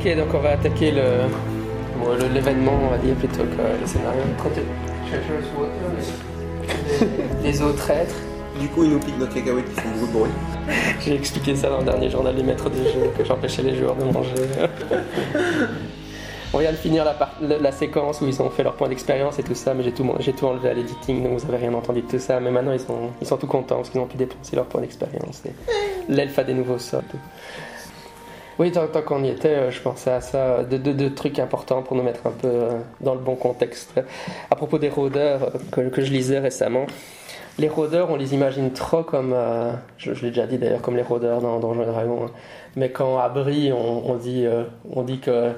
Ok, donc on va attaquer le bon, le- l'événement, on va dire plutôt que le scénario. Les, eaux traîtres. Du coup, ils nous piquent nos cacahuètes qui font beaucoup de bruit. J'ai expliqué ça dans le dernier journal des maîtres des jeux, que j'empêchais les joueurs de manger. On vient de finir la, par- la- la séquence où ils ont fait leur point d'expérience et tout ça, mais j'ai tout, j'ai tout enlevé à l'editing, donc vous avez rien entendu de tout ça. Mais maintenant ils sont, ils sont tout contents parce qu'ils ont pu dépenser leur point d'expérience. et L'elfe a des nouveaux sorts. Oui, tant, qu'on y était, euh, je pensais à ça, deux, deux- deux trucs importants pour nous mettre un peu euh, dans le bon contexte. À propos des rôdeurs euh, que, je lisais récemment, les rôdeurs, on les imagine trop comme, euh, je, l'ai déjà dit d'ailleurs, comme les rôdeurs dans Donjons et Dragons. hein. Mais quand à Brie, on, dit, euh, on dit que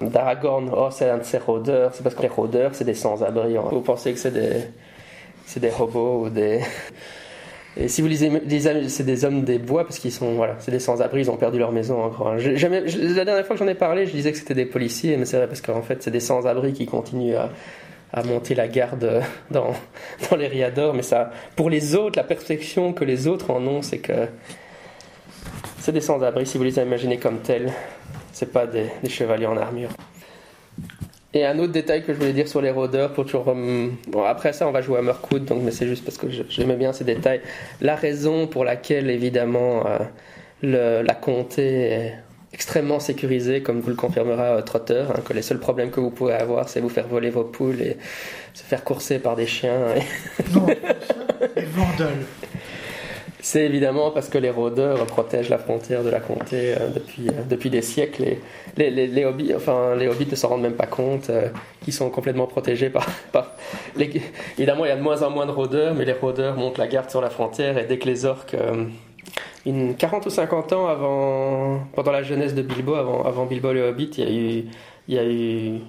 Daragorn, oh, c'est un de ces rôdeurs, c'est parce que les rôdeurs, c'est des sans-abri. hein. Vous pensez que c'est des, c'est des robots ou des. Et si vous lisez, lisez- c'est des hommes des bois parce qu'ils sont, voilà, c'est des sans-abri, ils ont perdu leur maison encore. hein. La dernière fois que j'en ai parlé, je disais que c'était des policiers, mais c'est vrai parce qu'en fait, c'est des sans-abri qui continuent à, à monter la garde dans, dans les riadors. Mais ça, pour les autres, la perception que les autres en ont, c'est que c'est des sans-abri. Si vous les imaginez comme tels, c'est pas des chevaliers en armure. Et un autre détail que je voulais dire sur les rôdeurs, pour toujours. hum, bon, après ça, on va jouer à Mirkwood, donc, mais c'est juste parce que j'aimais bien ces détails. La raison pour laquelle, évidemment, euh, la comté est extrêmement sécurisée, comme vous le confirmera euh, Trotter, hein, que les seuls problèmes que vous pouvez avoir, c'est vous faire voler vos poules et se faire courser par des chiens. Non, les Vandales. C'est évidemment parce que les rôdeurs protègent la frontière de la comté euh, depuis, euh, depuis des siècles. Et les, hobbits, enfin, les hobbits ne s'en rendent même pas compte euh, qu'ils sont complètement protégés par. Évidemment, il y a de moins en moins de rôdeurs, mais les rôdeurs montent la garde sur la frontière. Et dès que les orques, une 40 ou 50 ans avant, pendant la jeunesse de Bilbo, avant, avant Bilbo le Hobbit, il y a eu, il y a eu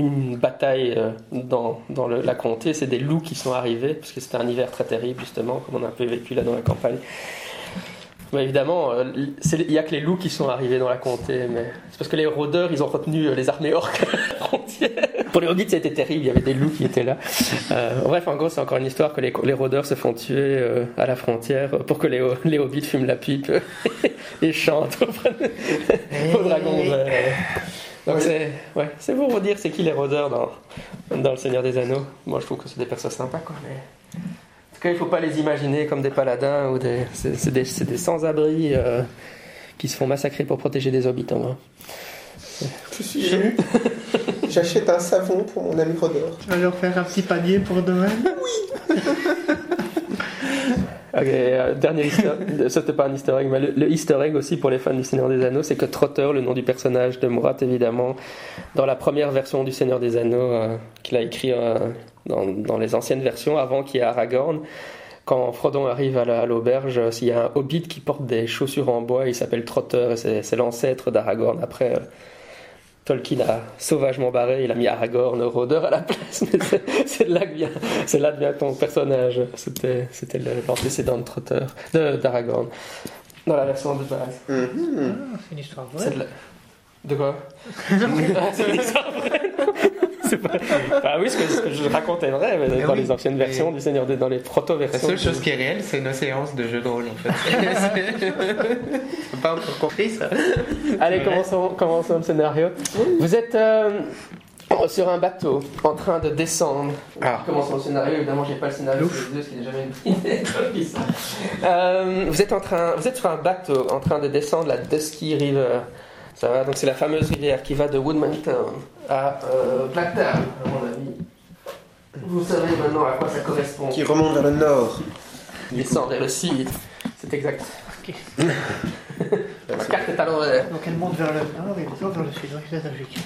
une bataille euh, dans, la comté. C'est des loups qui sont arrivés, parce que c'était un hiver très terrible, justement, comme on a un peu vécu là dans la campagne. Mais évidemment, euh, il n'y a que les loups qui sont arrivés dans la comté, mais c'est parce que les rôdeurs, ils ont retenu euh, les armées orques à la frontière. Pour les hobbits, c'était terrible, il y avait des loups qui étaient là. Bref, en gros, c'est encore une histoire que les, rôdeurs se font tuer à la frontière pour que les, hobbits fument la pipe et chantent au, au dragon vert. Donc c'est ouais, c'est pour vous dire c'est qui les rôdeurs dans, dans Le Seigneur des Anneaux. Moi je trouve que c'est des personnes sympas quoi. Mais... En tout cas il faut pas les imaginer comme des paladins ou des... C'est des, c'est des sans-abri euh, qui se font massacrer pour protéger des hobbits. hein. Je suis ému. J'achète un savon pour mon ami rôdeur. Tu vas leur faire un petit panier pour demain Ok, euh, dernier easter c'était pas un easter egg, mais le, le easter egg aussi pour les fans du Seigneur des Anneaux, c'est que Trotter, le nom du personnage de Morat évidemment, dans la première version du Seigneur des Anneaux euh, qu'il a écrit euh, dans, dans les anciennes versions, avant qu'il y ait Aragorn, quand Frodon arrive à la- à l'auberge, euh, il y a un hobbit qui porte des chaussures en bois, il s'appelle Trotter, et c'est l'ancêtre d'Aragorn. Après, euh, Tolkien a sauvagement barré, il a mis Aragorn, rôdeur à la place, mais c'est- là que vient, c'est là que vient ton personnage. C'était, c'était le- l'antécédent de Trotter, d'Aragorn, dans la version de base. Mhm. Ah, C'est une histoire vraie. de, la- de quoi? Ah, C'est une histoire vraie, pas... Oui, ce que, ce que je racontais vrai, mais Ah dans oui, les anciennes versions du Seigneur des, dans les La proto-versions. seule chose qui est réelle, c'est nos séances de jeux de rôle en fait. Pas encore compris ça. Allez, commençons, commençons le scénario. Vous êtes euh, sur un bateau en train de descendre. Ah. Commençons le scénario. Évidemment, j'ai pas le scénario sous les yeux, parce qu'il n'y a jamais une idée. Euh, vous êtes en train, vous êtes sur un bateau en train de descendre la Dusky River. Ça va, donc c'est la fameuse rivière qui va de Woodman Town à euh, à mon avis. Vous savez maintenant à quoi ça correspond. Qui remonte vers le nord. descend vers le sud. C'est exact. Ok. La carte est à l'envers. Donc elle monte vers le nord et descend vers le sud. Oui, c'est logique.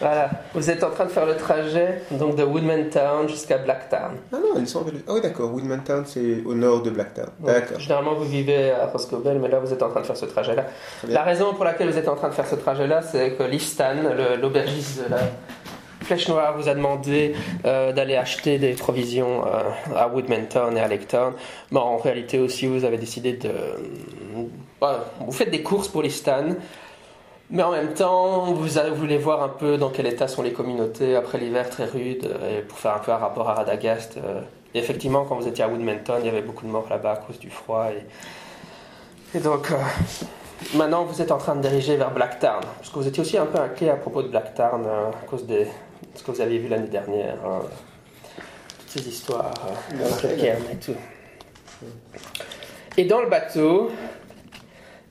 Voilà, vous êtes en train de faire le trajet donc de Woodman Town jusqu'à Blacktown. Ah non, vers le... Ah oui, d'accord. Woodman Town, c'est au nord de Blacktown. D'accord. Généralement, vous vivez à Roscoe mais là, vous êtes en train de faire ce trajet-là. La raison pour laquelle vous êtes en train de faire ce trajet-là, c'est que Listan, le- l'aubergiste de la Flèche Noire, vous a demandé euh, d'aller acheter des provisions euh, à Woodman Town et à Lake Town. Mais en réalité aussi, vous avez décidé de... Voilà, vous faites des courses pour Listan. Mais en même temps, vous voulez voir un peu dans quel état sont les communautés après l'hiver très rude, euh, et pour faire un peu un rapport à Radagast. euh. Et effectivement, quand vous étiez à Woodmanton, il y avait beaucoup de morts là-bas à cause du froid. Et, et donc, euh, maintenant vous êtes en train de diriger vers Blacktarn, parce que vous étiez aussi un peu inquiet à propos de Blacktarn euh, à cause de ce que vous aviez vu l'année dernière, hein. toutes ces histoires euh, avec le et tout. Et dans le bateau,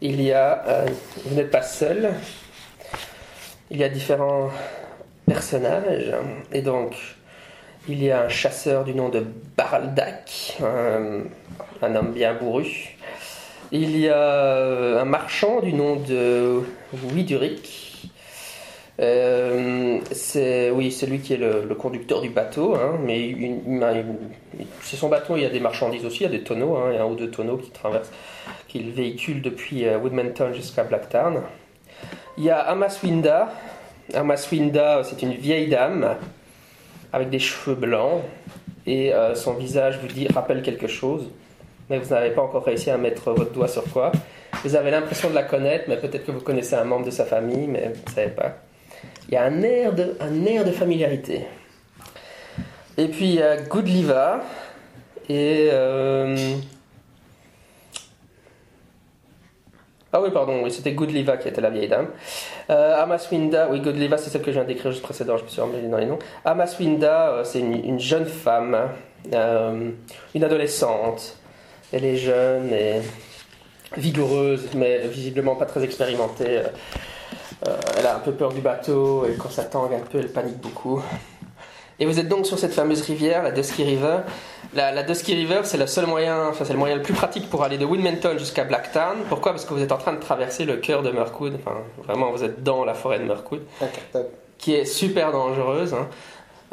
il y a, euh, vous n'êtes pas seul, il y a différents personnages, et donc il y a un chasseur du nom de Baraldak, un, un homme bien bourru. Il y a un marchand du nom de Widuric. Euh, c'est oui, c'est lui qui est le, conducteur du bateau, hein, mais c'est son bateau. Il y a des marchandises aussi, il y a des tonneaux, hein, il y a un ou deux tonneaux qui traversent, qu'il véhicule depuis euh, Woodmanton jusqu'à Blacktarn. Il y a Amaswinda. Amaswinda, c'est une vieille dame avec des cheveux blancs et euh, son visage vous dit rappelle quelque chose, mais vous n'avez pas encore réussi à mettre votre doigt sur quoi. Vous avez l'impression de la connaître, mais peut-être que vous connaissez un membre de sa famille, mais vous ne savez pas. Il y a un air de, un air de familiarité. Et puis il y a Goodliva et euh, Ah oui, pardon, c'était Goodliva qui était la vieille dame. Euh, Amaswinda, oui, Goodliva, c'est celle que je viens d'écrire juste précédent, je me suis emmêlé dans les noms. Amaswinda, euh, c'est une, une jeune femme, une adolescente. Elle est jeune et vigoureuse, mais visiblement pas très expérimentée. Euh, elle a un peu peur du bateau et quand ça tangue un peu, elle panique beaucoup. Et vous êtes donc sur cette fameuse rivière, la Dusky River. La, la Dusky River, c'est le seul moyen, enfin c'est le moyen le plus pratique pour aller de Wilmington jusqu'à Blacktown. Pourquoi? Parce que vous êtes en train de traverser le cœur de Mirkwood. Enfin, vraiment, vous êtes dans la forêt de Mirkwood, qui est super dangereuse. hein.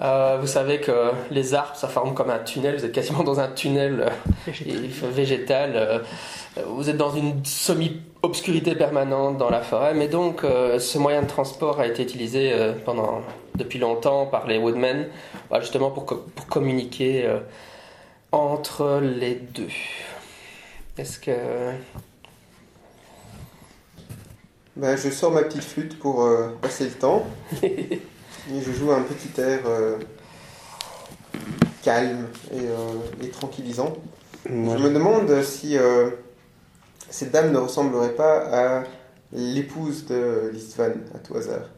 Euh, vous savez que les arbres, ça forme comme un tunnel. Vous êtes quasiment dans un tunnel euh, végétal. euh, Vous êtes dans une semi-obscurité permanente dans la forêt, mais donc euh, ce moyen de transport a été utilisé euh, pendant depuis longtemps par les Woodmen, justement pour, co- pour communiquer euh, entre les deux. Est-ce que Ben, je sors ma petite flûte pour euh, passer le temps. et je joue un petit air euh, calme et, euh, et tranquillisant. Je me demande si euh, cette dame ne ressemblerait pas à l'épouse de Listvan, à tout hasard.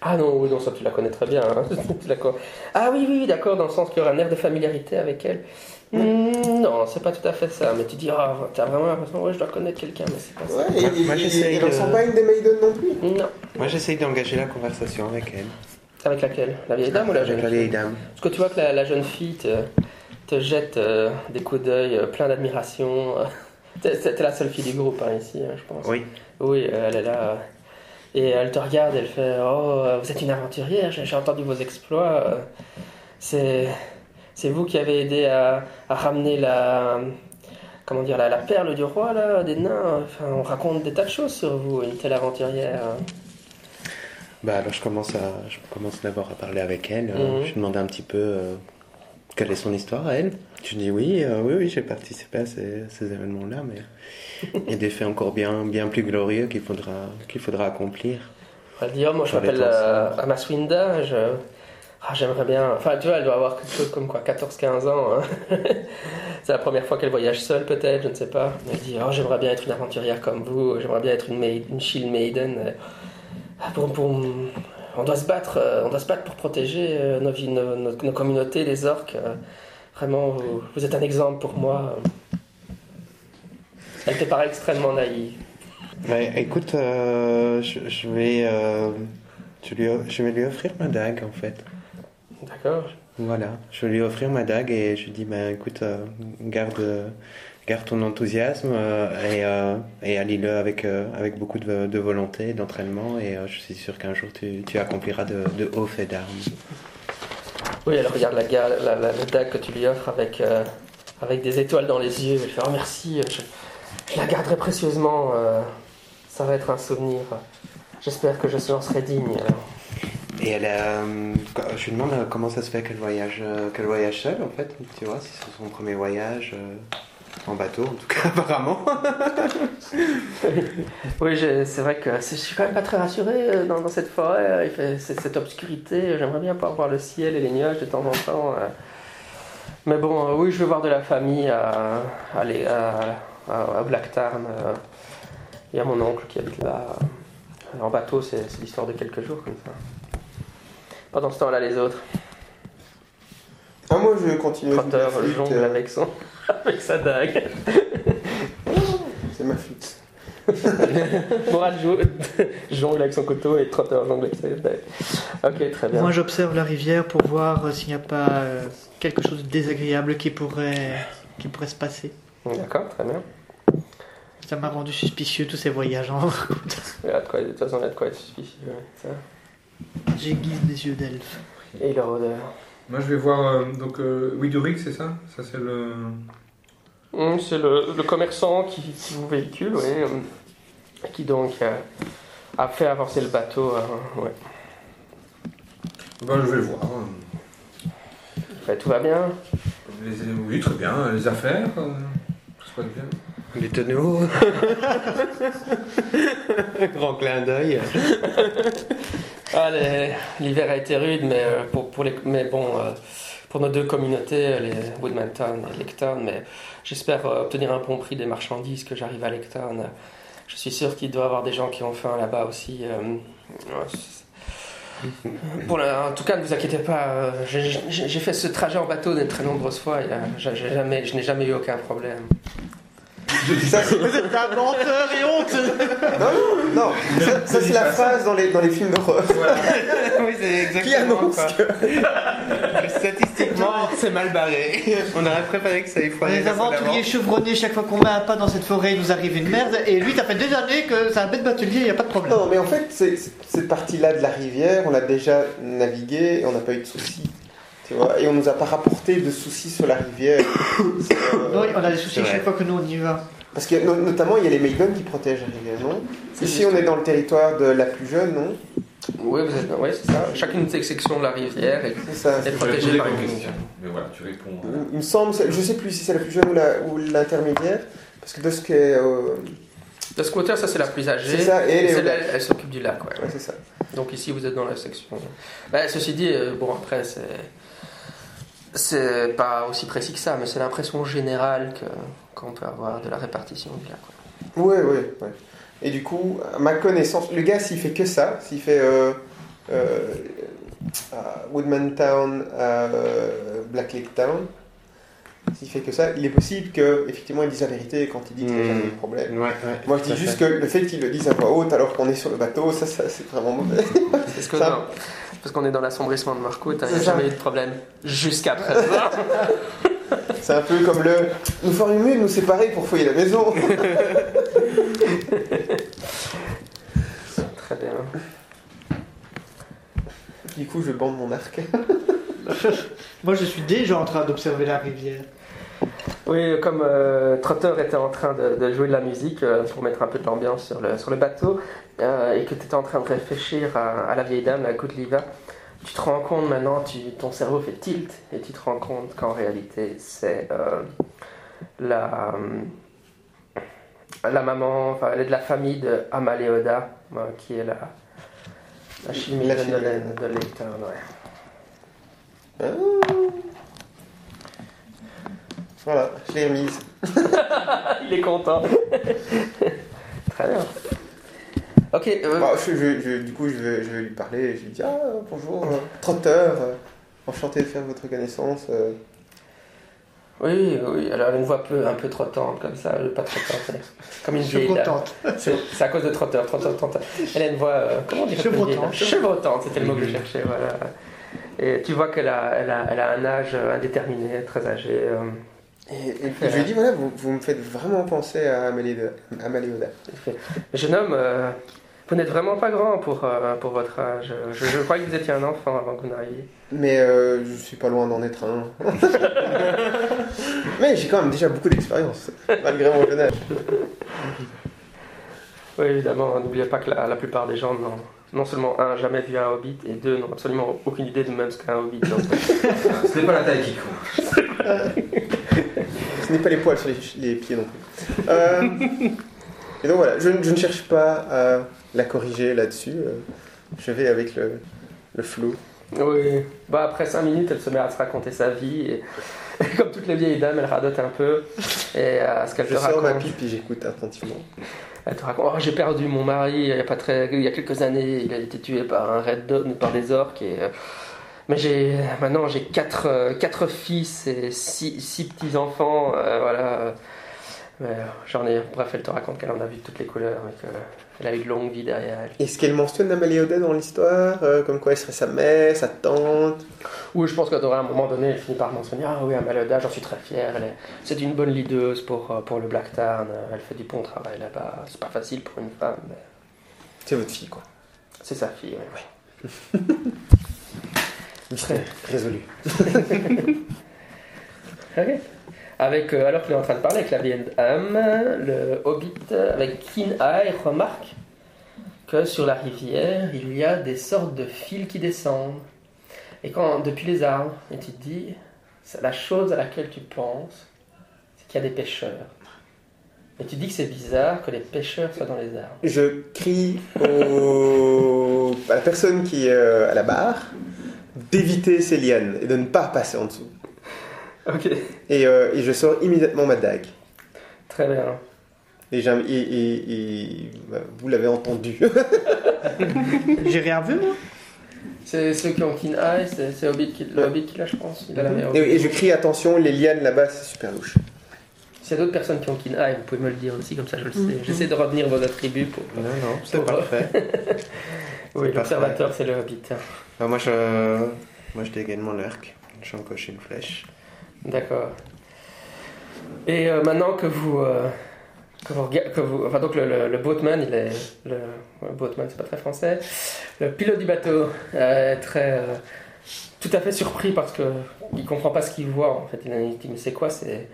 ah non, oui, non, ça tu la connais très bien. hein. Tu la co- Ah oui, oui, oui, d'accord, dans le sens qu'il y aura un air de familiarité avec elle. Hmm, non, c'est pas tout à fait ça. Mais tu dis, ah, t'as vraiment l'impression, ouais, je dois connaître quelqu'un, mais c'est pas ça. Ouais, et, Moi- de- ressemble pas à une des Maiden non plus. Non. moi, j'essaye d'engager la conversation avec elle. Avec laquelle? La vieille dame ou la jeune la fille? vieille dame. Parce que tu vois que la, la jeune fille te, te jette euh, des coups d'œil euh, plein d'admiration. T'es la seule fille du groupe hein, ici, hein, je pense. Oui. Oui, elle est là. Et elle te regarde, elle fait Oh, vous êtes une aventurière, j'ai entendu vos exploits. C'est c'est vous qui avez aidé à, à ramener la. Comment dire, la, la perle du roi, là, des nains. Enfin, on raconte des tas de choses sur vous, une telle aventurière. Bah alors je commence à, je commence d'abord à parler avec elle. Mhm. Je lui demande un petit peu euh, quelle est son histoire à elle? Tu dis oui, euh, oui, oui, j'ai participé à ces, ces événements-là, mais il y a des faits encore bien, bien plus glorieux qu'il faudra, qu'il faudra accomplir. Elle dit Oh, moi je m'appelle euh, Amaswinda, je. ah, J'aimerais bien. Enfin, tu vois, elle doit avoir quelque chose comme quoi, 14-15 ans. hein. C'est la première fois qu'elle voyage seule, peut-être, je ne sais pas. Elle dit Oh, j'aimerais bien être une aventurière comme vous, j'aimerais bien être une, maid- une shield maiden. euh, Pour, pour- On, doit se battre, euh, on doit se battre pour protéger euh, nos, vies, nos, nos- nos communautés, les orques. euh. Vraiment, vous, vous êtes un exemple pour moi. Elle te paraît extrêmement naïve. Ouais, écoute, euh, je, je vais, euh, je, lui, je vais lui offrir ma dague en fait. D'accord Voilà, je vais lui offrir ma dague et je lui dis, ben écoute, euh, garde, ton enthousiasme euh, et, euh, et allie-le avec, euh, avec beaucoup de, de volonté, d'entraînement et je suis sûr qu'un jour tu, tu accompliras de, de hauts faits d'armes. Oui, elle regarde la, ga- la, la- la dague que tu lui offres avec, avec des étoiles dans les yeux. Elle fait Oh merci, je, je la garderai précieusement. ça va être un souvenir. J'espère que je serai digne. alors. Et elle a, je lui demande comment ça se fait qu'elle voyage, qu'elle voyage seule en fait, tu vois, si c'est son premier voyage en bateau en tout cas apparemment. Oui, c'est vrai que je suis quand même pas très rassuré euh, dans, dans cette forêt. Il fait c'est- cette obscurité. J'aimerais bien pouvoir voir le ciel et les nuages de temps en temps. euh. Mais bon, euh, oui, je veux voir de la famille à, à, les- à, à- à Blacktarn. euh. Il y a mon oncle qui habite là. En bateau, c'est l'histoire de quelques jours comme ça. Pendant ce temps-là, les autres. Ah, moi, je continue flûte, jongle euh, avec, son... avec sa dague. C'est ma flûte. Moral joue- jongle avec son couteau et Trotter jongle avec sa dague. Ok, très bien. Moi, j'observe la rivière pour voir euh, s'il n'y a pas euh, quelque chose de désagréable qui pourrait, qui pourrait se passer. D'accord, très bien. Ça m'a rendu suspicieux tous ces voyages en route. Il y a de, quoi, de toute façon, il y a de quoi être suspicieux. J'aiguise des yeux d'elfe. Et leur odeur. Moi, je vais voir. euh, donc, euh, Widuric, c'est ça? Ça, c'est le. Hum, C'est le, le commerçant qui, qui vous véhicule, oui, hum, qui donc euh, a fait avancer le bateau. euh, ouais. Ben, je vais le voir. Enfin, tout va bien. Les... Oui, très bien. Les affaires, euh, tout se passe bien. Les tonneaux. Grand clin d'œil. Ah, l'hiver a été rude, mais, euh, pour, les, mais bon, euh, pour nos deux communautés, euh, les Woodmanton et Lecton, mais j'espère obtenir un bon prix des marchandises que j'arrive à Lecton. Je suis sûr qu'il doit y avoir des gens qui ont faim là-bas aussi. en tout cas, ne vous inquiétez pas. j'ai- fait ce trajet en bateau de très nombreuses fois. et, jamais, je n'ai jamais eu aucun problème. Ça, c'est- Vous êtes un menteur et honte non, non, ça, ça, c'est la phase dans les, dans les films d'horreur. oui, c'est exactement Qui annonce quoi. que... Statistiquement, c'est mal barré. On aurait préféré que ça ait foiré. Les aventuriers chevronnés, chaque fois qu'on met un pas dans cette forêt, il nous arrive une merde. Et lui, ça fait des années que c'est un bête batelier, il n'y a pas de problème. Non, mais en fait, c'est- c'est- cette partie-là de la rivière, on l'a déjà naviguée et on n'a pas eu de soucis. Tu vois, et on nous a pas rapporté de soucis sur la rivière. C'est, euh, on a des soucis vrai. chaque fois que nous on y va. Parce que no- notamment, il y a les Maidens qui protègent la rivière, non? Ici, on est dans le territoire de la plus jeune, non? Oui, vous êtes, ouais, c'est ça. Chacune des sections de la rivière est, ça. est protégée par une question. Mais voilà, tu réponds. euh, Il me semble, je sais plus si c'est la plus jeune ou l'intermédiaire, parce que de ce qui est. euh, Le squatter, ça c'est la plus âgée. C'est ça, et elle s'occupe du lac, ouais. ouais, c'est ça. Donc ici, vous êtes dans la section. Bah, ceci dit, euh, bon après, c'est c'est pas aussi précis que ça, mais c'est l'impression générale que qu'on peut avoir de la répartition du lac. quoi. Ouais, ouais, ouais. Et du coup, à ma connaissance, le gars, s'il fait que ça, s'il fait euh, euh, à Woodman Town, à euh, Black Lake Town, s'il fait que ça, il est possible que effectivement il dise la vérité quand il dit qu'il n'y a jamais de problème. Ouais, ouais, Moi, je dis juste fait. que le fait qu'il le dise à voix haute alors qu'on est sur le bateau, ça, ça c'est vraiment mauvais. Parce que Ça- non, parce qu'on est dans l'assombrissement de C'est ça. jamais eu de problème jusqu'à présent. C'est un peu comme le. Nous ferions mieux de nous séparer pour fouiller la maison. Très bien. Du coup, je bande mon arc. Moi, je suis déjà en train d'observer la rivière. Oui, comme euh, Trotter était en train de, de jouer de la musique euh, pour mettre un peu de l'ambiance sur le, sur le bateau euh, et que tu étais en train de réfléchir à, à la vieille dame, la Goodliva, tu te rends compte maintenant, tu, ton cerveau fait tilt et tu te rends compte qu'en réalité c'est la, la maman, enfin elle est de la famille de Amaléoda, qui est la, la chimie La de, de, de Lecter, ouais. Voilà, je l'ai remise. Il est content. Très bien. Ok, euh, Bah, je- je- je- du coup, je vais, je vais lui parler et je lui dis Ah, bonjour, euh, trotteur, euh, enchanté de faire votre connaissance. euh. Oui, oui, alors elle a une voix peu, un peu trottante comme ça, pas trottante, elle est comme une vieille. Chevrotante. C'est c'est à cause de trotteur, trotteur, trotteur. Elle a une voix, euh, comment dire Chevrotante. Chevrotante, c'était le mot que je cherchais, voilà. Et tu vois qu'elle a, elle a, elle a un âge indéterminé, très âgé. Et, et je lui dis Voilà, vous, vous me faites vraiment penser à Amaléoda. Jeune homme, euh, vous n'êtes vraiment pas grand pour, euh, pour votre âge. Je, je croyais que vous étiez un enfant avant que vous n'arriviez. Mais euh, je suis pas loin d'en être un. Mais j'ai quand même déjà beaucoup d'expérience, malgré mon jeune âge. Oui, évidemment, n'oubliez pas que la, la plupart des gens n'ont non seulement, un, jamais vu un hobbit, et deux, n'ont absolument aucune idée de même ce qu'est un hobbit. Donc, Ce n'est pas la taille qui compte. N'est pas les poils sur les, les pieds non plus. Euh, et donc voilà, je, je ne cherche pas à la corriger là-dessus. euh, je vais avec le, le flou. Oui. Bah, après 5 minutes, elle se met à se raconter sa vie. Et, et comme toutes les vieilles dames, elle radote un peu. Et à ce qu'elle Je te sors ma raconte. pipe et j'écoute attentivement. Elle te raconte, oh, j'ai perdu mon mari il y a pas très, il y a quelques années, il a été tué par un red dog, par des orques et euh, mais j'ai maintenant j'ai quatre, euh, quatre fils et six, six petits enfants, voilà. Mais, euh, J'en ai, bref, elle te raconte qu'elle en a vu de toutes les couleurs et qu'elle a eu de longues vies derrière elle. Est-ce qu'elle mentionne Amalie Oda dans l'histoire euh, Comme quoi elle serait sa mère, sa tante? Oui, je pense qu'à un moment donné, elle finit par mentionner Ah oui, Amalie Oda, j'en suis très fière. Est- C'est une bonne leaduse pour, euh, pour le Black Tarn. Elle fait du bon travail là-bas. C'est pas facile pour une femme, mais C'est votre fille, quoi. c'est sa fille. ouais. Mystère résolu. Ok. Avec, euh, alors qu'il est en train de parler avec la vieille âme, le hobbit euh, avec keen eye remarque que sur la rivière, il y a des sortes de fils qui descendent. Et quand, depuis les arbres, et tu te dis, c'est la chose à laquelle tu penses, c'est qu'il y a des pêcheurs. Et tu dis que c'est bizarre que les pêcheurs soient dans les arbres. Je crie au... à la personne qui est euh, à la barre d'éviter ces lianes et de ne pas passer en dessous. Ok. Et, euh, et je sors immédiatement ma dague. Très bien. Et, j'ai- et- et- et- bah, vous l'avez entendu. J'ai rien vu, moi. C'est ceux qui ont keen eye, c'est Hobbit qui, le Hobbit qui l'a, je pense. Il a la meilleure. et, et je crie attention, les lianes là-bas, c'est super louche. S'il y a d'autres personnes qui ont keen eye, vous pouvez me le dire aussi, comme ça je le sais. J'essaie de retenir vos attributs pour. Non, non, c'est Pour- parfait. Oui, l'observateur, c'est le Hobbit. Bah, moi, je, moi, dégaine mon arc. Je coche une flèche. D'accord. Et euh, maintenant que vous, euh, que vous, enfin donc le, boatman, il est le boatman, c'est pas très français. Le pilote du bateau euh, est très, tout à fait surpris parce que il comprend pas ce qu'il voit. En fait, il il dit mais c'est quoi? C'est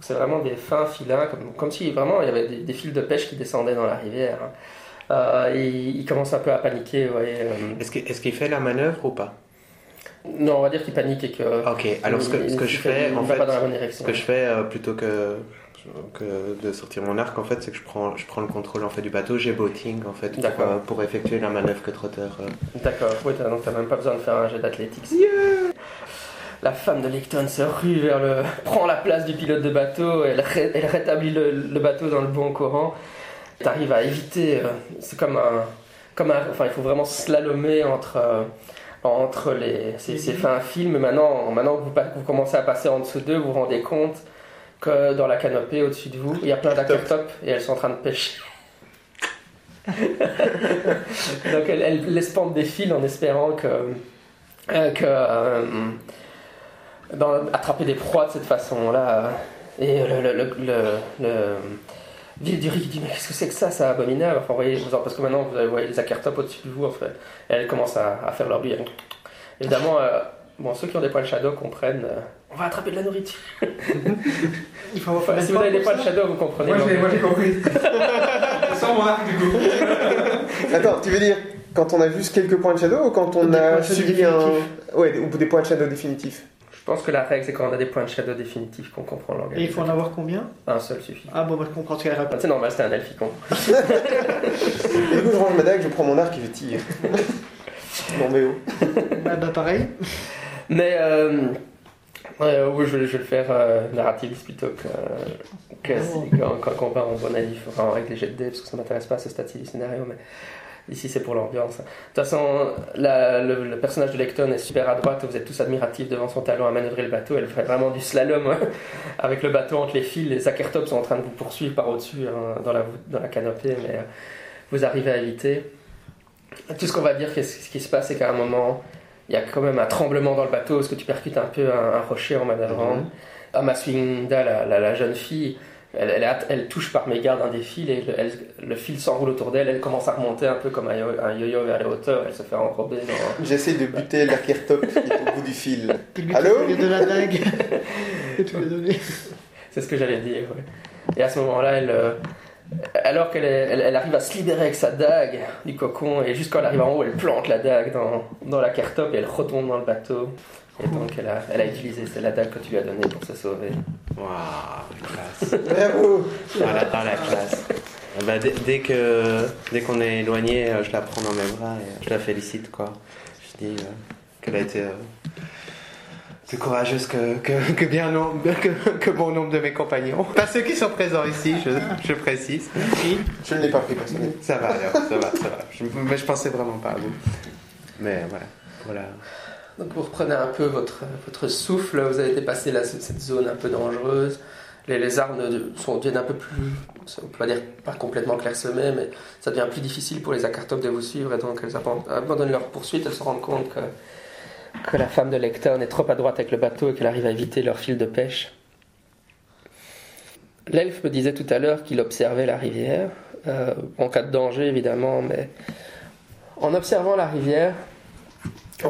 c'est vraiment des fins filins, comme, comme si vraiment il y avait des, des fils de pêche qui descendaient dans la rivière. hein. Euh, il, il commence un peu à paniquer. euh. Est-ce qu'il fait la manœuvre ou pas? Non, on va dire qu'il panique et que. Ok, alors ce que, ce je fais, en fait, pas dans la bonne direction. ce que je fais euh, plutôt que, que de sortir mon arc, en fait, c'est que je prends, je prends le contrôle en fait, du bateau, j'ai boating en fait, pour, euh, effectuer la manœuvre que trotteur. euh. D'accord, oui, donc t'as même pas besoin de faire un jet d'athlétique. La femme de Lecton se rue vers le. prend la place du pilote de bateau, elle, ré- elle rétablit le, le bateau dans le bon courant. T'arrives à éviter. euh, C'est comme un. Comme un enfin, il faut vraiment slalomer entre. euh, entre les, ces, ces fins films, maintenant, maintenant que vous, commencez à passer en dessous d'eux, vous vous rendez compte que dans la canopée au-dessus de vous, il y a plein d'ackertops et elles sont en train de pêcher. Donc elle, elle laisse pendre des fils en espérant que, euh, que euh, dans- attraper des proies de cette façon-là. Et le, le, le, le- le- Ville du Riz dit mais qu'est-ce que c'est que ça, c'est abominable? Enfin, vous voyez, parce que maintenant vous avez- voyez les ackertops au-dessus de vous. En fait. Et elles commencent à, à faire leur bruit. Évidemment, euh, bon, ceux qui ont des poils shadow comprennent. euh, on va attraper de la nourriture. Il faut avoir Enfin, fait si vous avez des poils shadow, vous comprenez. Moi, moi, j'ai compris. Mon arc du coup. Attends, tu veux dire quand on a juste quelques points de shadow ou quand on Des points a de subi un. Ouais, ou des points de shadow définitifs. Je pense que la règle, c'est quand on a des points de shadow définitifs qu'on comprend l'anglais. Et il faut en avoir combien? Un seul suffit. Ah bon, bah, je comprends ce qu'elle raconte. C'est normal, c'était un elficon. Coup, je range ma dague, je prends mon arc et je tire. non, mais oh. Bah, bah, pareil. Mais euh, oui, je, vais, je vais le faire euh, narrativiste plutôt que, que Oh. quand, on va en bon avis, enfin, avec les jets de dés, parce que ça m'intéresse pas à ce stade du scénario, mais ici c'est pour l'ambiance. De toute façon, la- le, le personnage de Lecton est super à droite, vous êtes tous admiratifs devant son talent à manœuvrer le bateau, elle fait vraiment du slalom hein, avec le bateau entre les fils, les Ackertops sont en train de vous poursuivre par au-dessus hein, dans, la, dans la canopée, mais euh, vous arrivez à éviter. Tout ce qu'on va dire, qu'est-ce- ce qui se passe, c'est qu'à un moment, il y a quand même un tremblement dans le bateau, parce que tu percutes un peu un, un rocher en manœuvrant. Mhm. Amaswinda, la, la, la jeune fille, elle, elle, a- elle touche par mégarde un des fils et le, elle- le fil s'enroule autour d'elle. Elle commence à remonter un peu comme un yo- un yo-yo vers les hauteurs. Elle se fait enrober dans. J'essaie de buter l'arkertop qui est au bout du fil. Allô de la dague. C'est ce que j'allais dire. ouais. Et à ce moment-là, elle, euh, alors qu'elle est- elle, elle arrive à se libérer avec sa dague du cocon, et juste quand elle arrive en haut, elle plante la dague dans, dans la cartop et elle retombe dans le bateau. Et donc, elle a, elle a utilisé la dague que tu lui as donnée pour se sauver. Waouh, classe. Bravo Voilà, dans la classe. Ah bah, dès, dès que dès qu'on est éloigné, euh, je la prends dans mes bras et euh, je la félicite quoi. Je dis euh, qu'elle a été euh, plus courageuse que, que, que bien nombre, que, que bon nombre de mes compagnons. Pas ceux qui sont présents ici, je, je précise. Je ne l'ai pas pris personnellement. Ça va alors, ça va, ça va. Je, mais je pensais vraiment pas à vous. Mais voilà, voilà. Donc vous reprenez un peu votre, votre souffle, vous avez dépassé cette zone un peu dangereuse. Les, arbres ne- sont, deviennent un peu plus, on peut pas dire pas complètement clairsemés, mais ça devient plus difficile pour les acartops de vous suivre et donc elles aban- abandonnent leur poursuite, elles se rendent compte que, que la femme de Lecton est trop à droite avec le bateau et qu'elle arrive à éviter leur fil de pêche. L'elfe me disait tout à l'heure qu'il observait la rivière, euh, en cas de danger évidemment, mais en observant la rivière,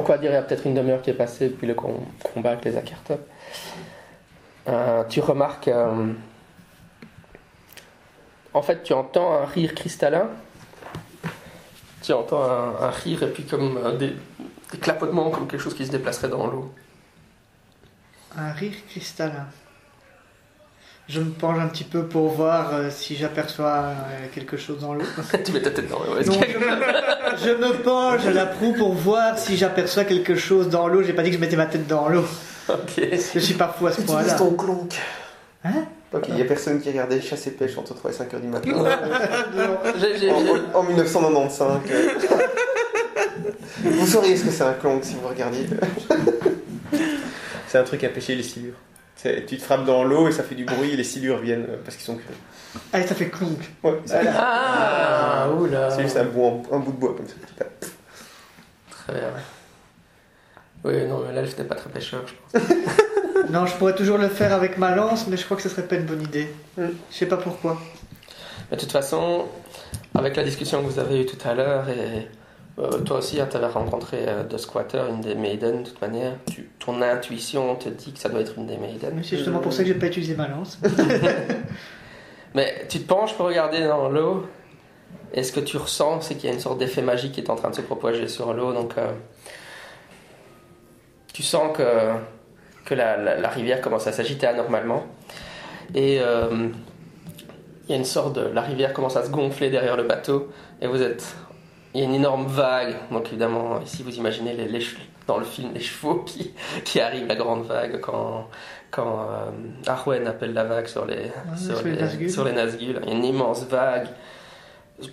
va dire il y a peut-être une demi-heure qui est passée depuis le com- combat avec les Acartops. Euh, tu remarques. euh, en fait, tu entends un rire cristallin. Tu entends un, un rire et puis comme euh, des, des clapotements, comme quelque chose qui se déplacerait dans l'eau. Un rire cristallin. Je me penche un petit peu pour voir si j'aperçois quelque chose dans l'eau. tu mets ta tête dans l'eau. Je me, penche à la proue pour voir si j'aperçois quelque chose dans l'eau. J'ai pas dit que je mettais ma tête dans l'eau. Ok. Je suis pas fou à ce Utilise point-là. ton clonk. Hein? Ok, il n'y a personne qui regardait chasse et pêche entre 3 et 5 heures du matin. En, en- en 1995. euh. vous sauriez ce que c'est un clonk si vous regardiez. c'est un truc à pêcher les silures. C'est- Tu te frappes dans l'eau et ça fait du bruit et les silures viennent euh, parce qu'ils sont crus. Allez, ça fait clonk. Ouais, c'est Ah, oula. c'est juste un, bout en- un bout de bois comme ça. Très bien. Oui, non, mais l'elfe n'est pas très pêcheur, je pense. Non, je pourrais toujours le faire avec ma lance, mais je crois que ce serait pas une bonne idée. Hmm. Je sais pas pourquoi. Mais de toute façon, avec la discussion que vous avez eue tout à l'heure, et euh, toi aussi, tu avais rencontré euh, The Squatter, une des Maiden, de toute manière, tu- ton intuition te dit que ça doit être une des Maiden. Mais c'est justement pour ça que j'ai pas utilisé ma lance. Mais tu te penches pour regarder dans l'eau, et ce que tu ressens, c'est qu'il y a une sorte d'effet magique qui est en train de se propager sur l'eau, donc euh, tu sens que, que la, la- la rivière commence à s'agiter anormalement, et euh, il y a une sorte de... La rivière commence à se gonfler derrière le bateau, et vous êtes... Il y a une énorme vague, donc évidemment, ici vous imaginez les, les dans le film les chevaux qui, qui arrivent, la grande vague, quand, quand euh, Arwen appelle la vague sur les, sur sur les sur les Nazgûl. Il y a une immense vague,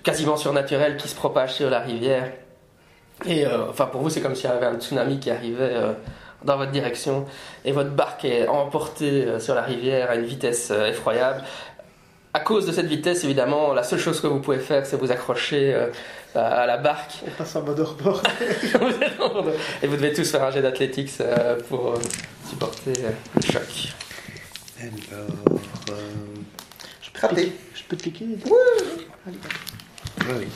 quasiment surnaturelle, qui se propage sur la rivière. Et euh, enfin, pour vous, c'est comme s'il y avait un tsunami qui arrivait euh, dans votre direction, et votre barque est emportée euh, sur la rivière à une vitesse euh, effroyable. À cause de cette vitesse, évidemment, la seule chose que vous pouvez faire, c'est vous accrocher euh, à la barque. On passe en mode hors-bord. et vous devez tous faire un jet d'athlétiques euh, pour euh, supporter euh, le choc. Alors, euh, Je peux, Raté. je peux te piquer Allez. oui, oui.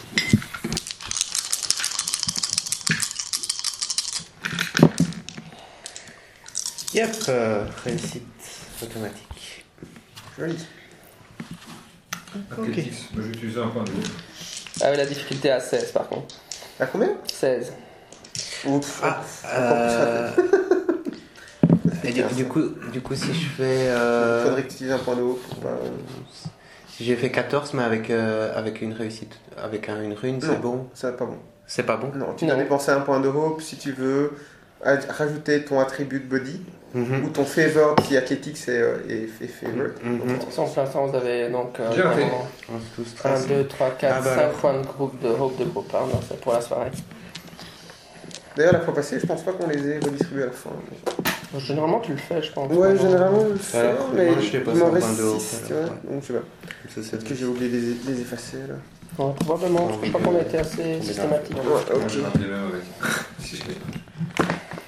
Yep, euh, réussite automatique. Joli. Ok. Utilisé un point de vue. Ah oui, la difficulté à 16 par contre. À combien? 16. Ouf. Ah, encore plus euh, et du, du coup, du coup, si je fais. euh, Faudrait que tu utilises un point de haut pour pas. si j'ai fait 14, mais avec, euh, avec une réussite, avec un- une rune, c'est bon? Ça va pas bon. C'est pas bon? Non, tu dois dépenser un point de hope si tu veux rajouter ton attribut de body Mhm. ou ton favor qui athlétique c'est euh, et, et favor. Mhm. Sans plein sens, vous avez donc euh, J'ai raté. 11, 12, 1, 13. 2, 3, 4, Ah bah 5 alors. points de groupe de hope de groupe. Hein, c'est pour la soirée. D'ailleurs la fois passée je pense pas qu'on les ait redistribués à la fin. Généralement, tu le fais, je pense. Ouais généralement je le fais Alors, mais moi, je il m'en en reste point de hope, 6 alors, tu vois. ouais. Donc je sais pas. Ça, Peut-être que j'ai oublié de les, les effacer là. Ouais, probablement. Je crois qu'on a été assez systématique. Ouais, ok.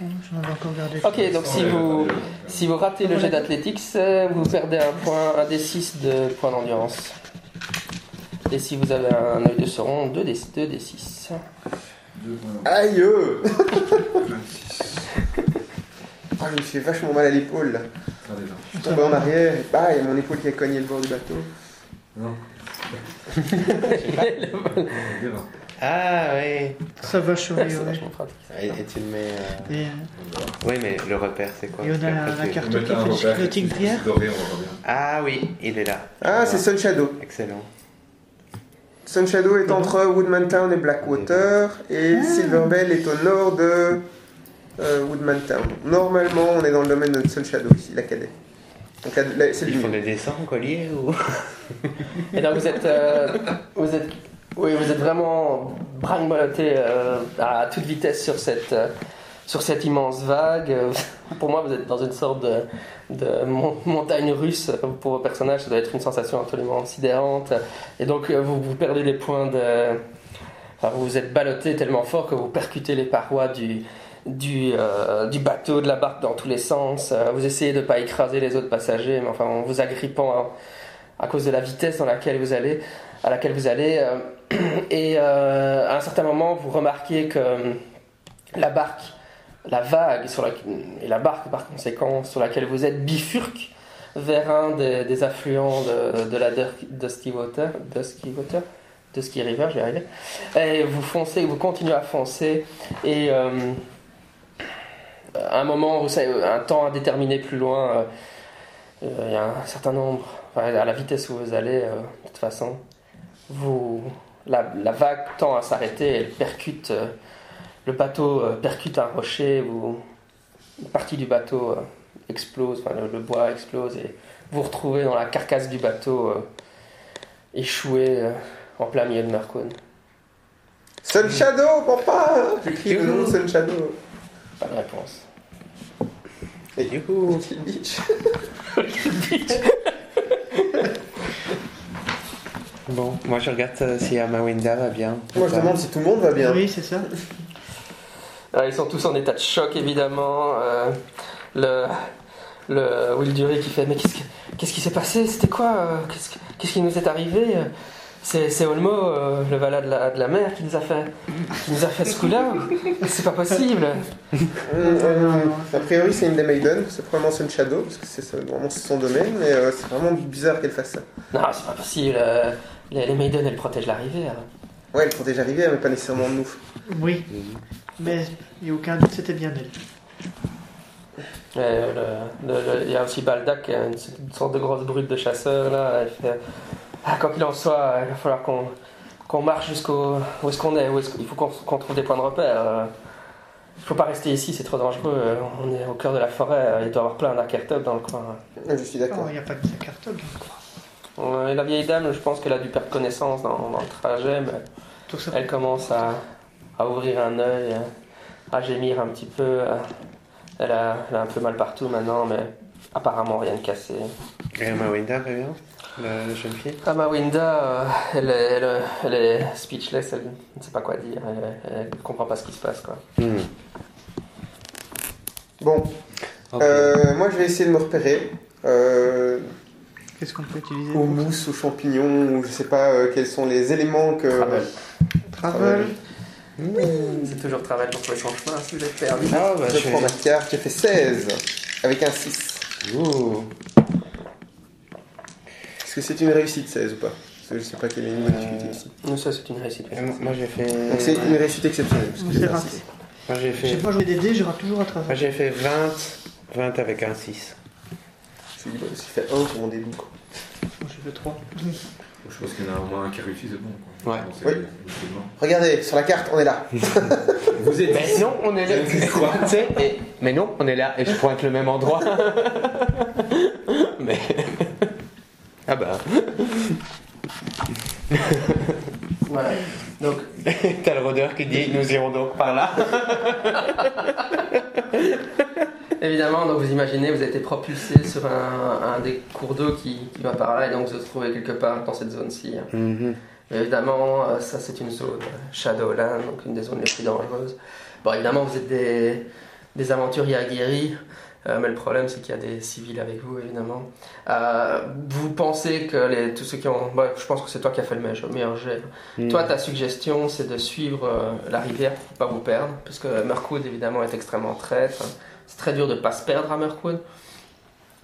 J'en encore gardé. Ok, donc si vous, si vous ratez le jet d'athlétique, c'est- vous perdez un point, un des 6 de points d'endurance. Et si vous avez un œil de sauron, 2 des, 2 des 6. Deux points. Aïe euh 26. Ah je me suis fait vachement mal à l'épaule là. Je suis tombé en arrière et bah il y a mon épaule qui a cogné le bord du bateau. Non. Ah, oui. Ça va chauffer, ouais. vachement pratique. Et, et tu le mets. euh, Et, euh, Oui, mais le repère, c'est quoi? Et on a Parce qu'après, un tu- carte- On qui fait un bien. Ah oui, il est là. Ah c'est Sun Shadow. Excellent. Sun Shadow est entre Woodman Town et Blackwater et Silver Bell est au nord de euh, Woodman Town. Normalement, on est dans le domaine de Sun Shadow ici, la cadet. Donc Ils font des dessins en collier ou? Et là, vous êtes, euh, vous êtes, oui, vous êtes vraiment brinque-ballotté euh, à toute vitesse sur cette, euh, sur cette immense vague. Euh, Pour moi, vous êtes dans une sorte de, de mon- montagne russe. Pour vos personnages, ça doit être une sensation absolument sidérante. Et donc, euh, vous, vous perdez des points de. Enfin, vous vous êtes ballotté tellement fort que vous percutez les parois du, du, euh, du bateau, de la barque dans tous les sens. Euh, vous essayez de ne pas écraser les autres passagers, mais enfin, en vous agrippant à, à cause de la vitesse dans laquelle vous allez, à laquelle vous allez. euh, et euh, à un certain moment, vous remarquez que euh, la barque, la vague sur et la barque par conséquent sur laquelle vous êtes bifurque vers un des, affluents de, de la Dusty Water, Dusky Water, Dusky River, je vais arriver. Et vous foncez, vous continuez à foncer et euh, à un moment, vous savez, un temps indéterminé plus loin, il y a un certain nombre, à la vitesse où vous allez, de toute façon, vous, la, la vague tend à s'arrêter, elle percute, euh, le bateau euh, percute un rocher, vous, une partie du bateau euh, explose, enfin, le, le bois explose et vous vous retrouvez dans la carcasse du bateau échoué en plein milieu de Mercone. Sun Shadow, papa J'écris le nom Sun Shadow. Pas de réponse. Et Youhou Kill Beach. Bon, moi je regarde euh, si Amawinda va bien. Moi, je demande si tout le monde va bien. Oui, c'est ça. Ah, ils sont tous en état de choc, évidemment. Euh, le, le Will Dury qui fait Mais qu'est-ce, que- qu'est-ce qui s'est passé? C'était quoi euh, qu'est-ce, que- qu'est-ce qui nous est arrivé? C'est, c'est Olmo, euh, le valet de la, de la mer, qui nous a fait, qui nous a fait ce coup-là C'est pas possible a priori, c'est une des Maiden, c'est probablement Sun Shadow, parce que c'est vraiment son domaine, mais euh, c'est vraiment bizarre qu'elle fasse ça. Non, c'est pas possible. Les, les Maiden, elles protègent la rivière. Ouais, elle protège la rivière, mais pas nécessairement nous. Oui. Mais il n'y a aucun doute, c'était bien elle. Le- le- le- Il y a aussi a une, sorte de grosse brute de chasseur. Là. Elle fait, Ah, quoi qu'il en soit, il va falloir qu'on qu'on marche jusqu'au. Où est-ce qu'on est, Où qu'il faut qu'on trouve des points de repère. euh. Il faut pas rester ici, c'est trop dangereux. euh, On est au cœur de la forêt. euh, Il doit y avoir plein d'Akertop dans le coin. Je suis Non, d'accord. il n'y a pas que sa cartable. Euh, la vieille dame, je pense qu'elle a dû perdre connaissance dans, dans le trajet, mais Tout ça. elle commence à, à ouvrir un œil, à gémir un petit peu. Elle a, elle a un peu mal partout maintenant, mais apparemment rien de cassé. Et Amawinda va bien la, la jeune fille? Amawinda, euh, elle, est, elle, est- elle est speechless, elle ne sait pas quoi dire, elle, ne comprend pas ce qui se passe. Quoi. Hmm. Bon, euh, moi je vais essayer de me repérer. Euh, Qu'est-ce qu'on peut utiliser aux mousses, aux champignons, ou je sais pas euh, quels sont les éléments que. Travel. Travel. C'est toujours travail pour trouver son chemin si vous êtes perdu. Ah bah Je je prends ma carte, j'ai fait 16 avec un 6. Ouh. Est-ce que c'est une réussite 16 ou pas? Parce que je sais pas quelle est une difficulté ici. Nous, ça, c'est une réussite. Euh, Moi j'ai fait. Donc c'est une réussite exceptionnelle. parce que j'ai raté. Moi j'ai fait. J'ai pas joué des dés, j'aurai toujours à travers. Moi j'ai fait 20. 20 avec un 6. J'ai fait 1 pour mon début. quoi. Moi, j'ai fait 3. Je pense qu'il y en a au moins un qui réussit, c'est bon. Quoi. Ouais. Bon, c'est- Oui. bon. Regardez, sur la carte, on est là. Vous êtes Mais non, on est là. Quoi Tu sais, et- mais non, on est là et je pointe le même endroit. mais. Ah bah. Voilà. Donc, T'as le rôdeur qui dit nous irons donc par là. évidemment, donc vous imaginez, vous avez été propulsé sur un, un des cours d'eau qui, qui va par là, et donc vous vous retrouvez quelque part dans cette zone-ci. hein. Mhm. Mais évidemment, euh, ça c'est une zone euh, Shadowland, donc une des zones les plus dangereuses. Bon, évidemment, vous êtes des, des aventuriers aguerris, euh, mais le problème c'est qu'il y a des civils avec vous, évidemment. Euh, vous pensez que les, tous ceux qui ont. bah, je pense que c'est toi qui as fait le meilleur, meilleur jet. Mhm. Toi, ta suggestion c'est de suivre euh, la rivière pour ne pas vous perdre, parce que Mirkwood évidemment est extrêmement traître. C'est très dur de ne pas se perdre à Mirkwood.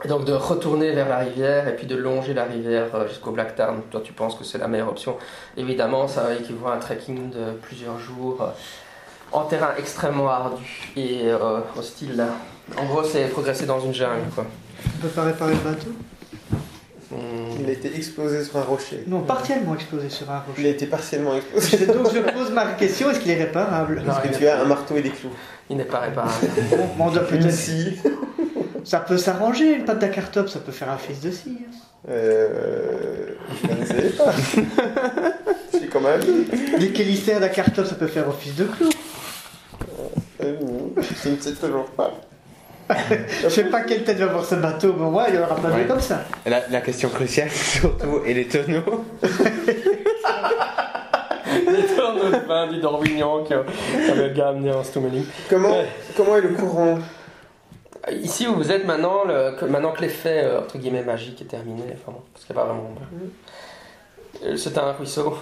Et donc de retourner vers la rivière et puis de longer la rivière jusqu'au Black Tarn. Toi, tu penses que c'est la meilleure option. Évidemment, ça va équivaut à un trekking de plusieurs jours en terrain extrêmement ardu et hostile. En gros, c'est progresser dans une jungle. Quoi. On peut pas réparer le bateau Hmm. Il a été explosé sur un rocher. Non, partiellement explosé sur un Il a rocher. été partiellement explosé. C'est donc je pose ma question, est-ce qu'il est réparable Est-ce que tu as un marteau et des clous Il n'est pas réparable. Bon, on doit Une peut-être- scie. Ça peut s'arranger, une pâte d'acartop, ça peut faire un fils de scie. hein. Euh, je ne sais pas. Je suis comme un Des chélicères d'acartop, ça peut faire office de clou. Euh, Je ne sais toujours pas. Je sais pas quelle tête va voir ce bateau, mais moi, il y aura pas de Ouais. comme ça. La, la question cruciale, c'est surtout, et les tonneaux Les tonneaux de vin du Dormignon que que le gars a amené en Stummeling. Comment, Ouais. comment est le courant? Ici où vous êtes maintenant, le- que- maintenant que l'effet euh, entre guillemets magique est terminé, enfin bon, parce qu'il n'y a pas vraiment. Euh, C'est un ruisseau.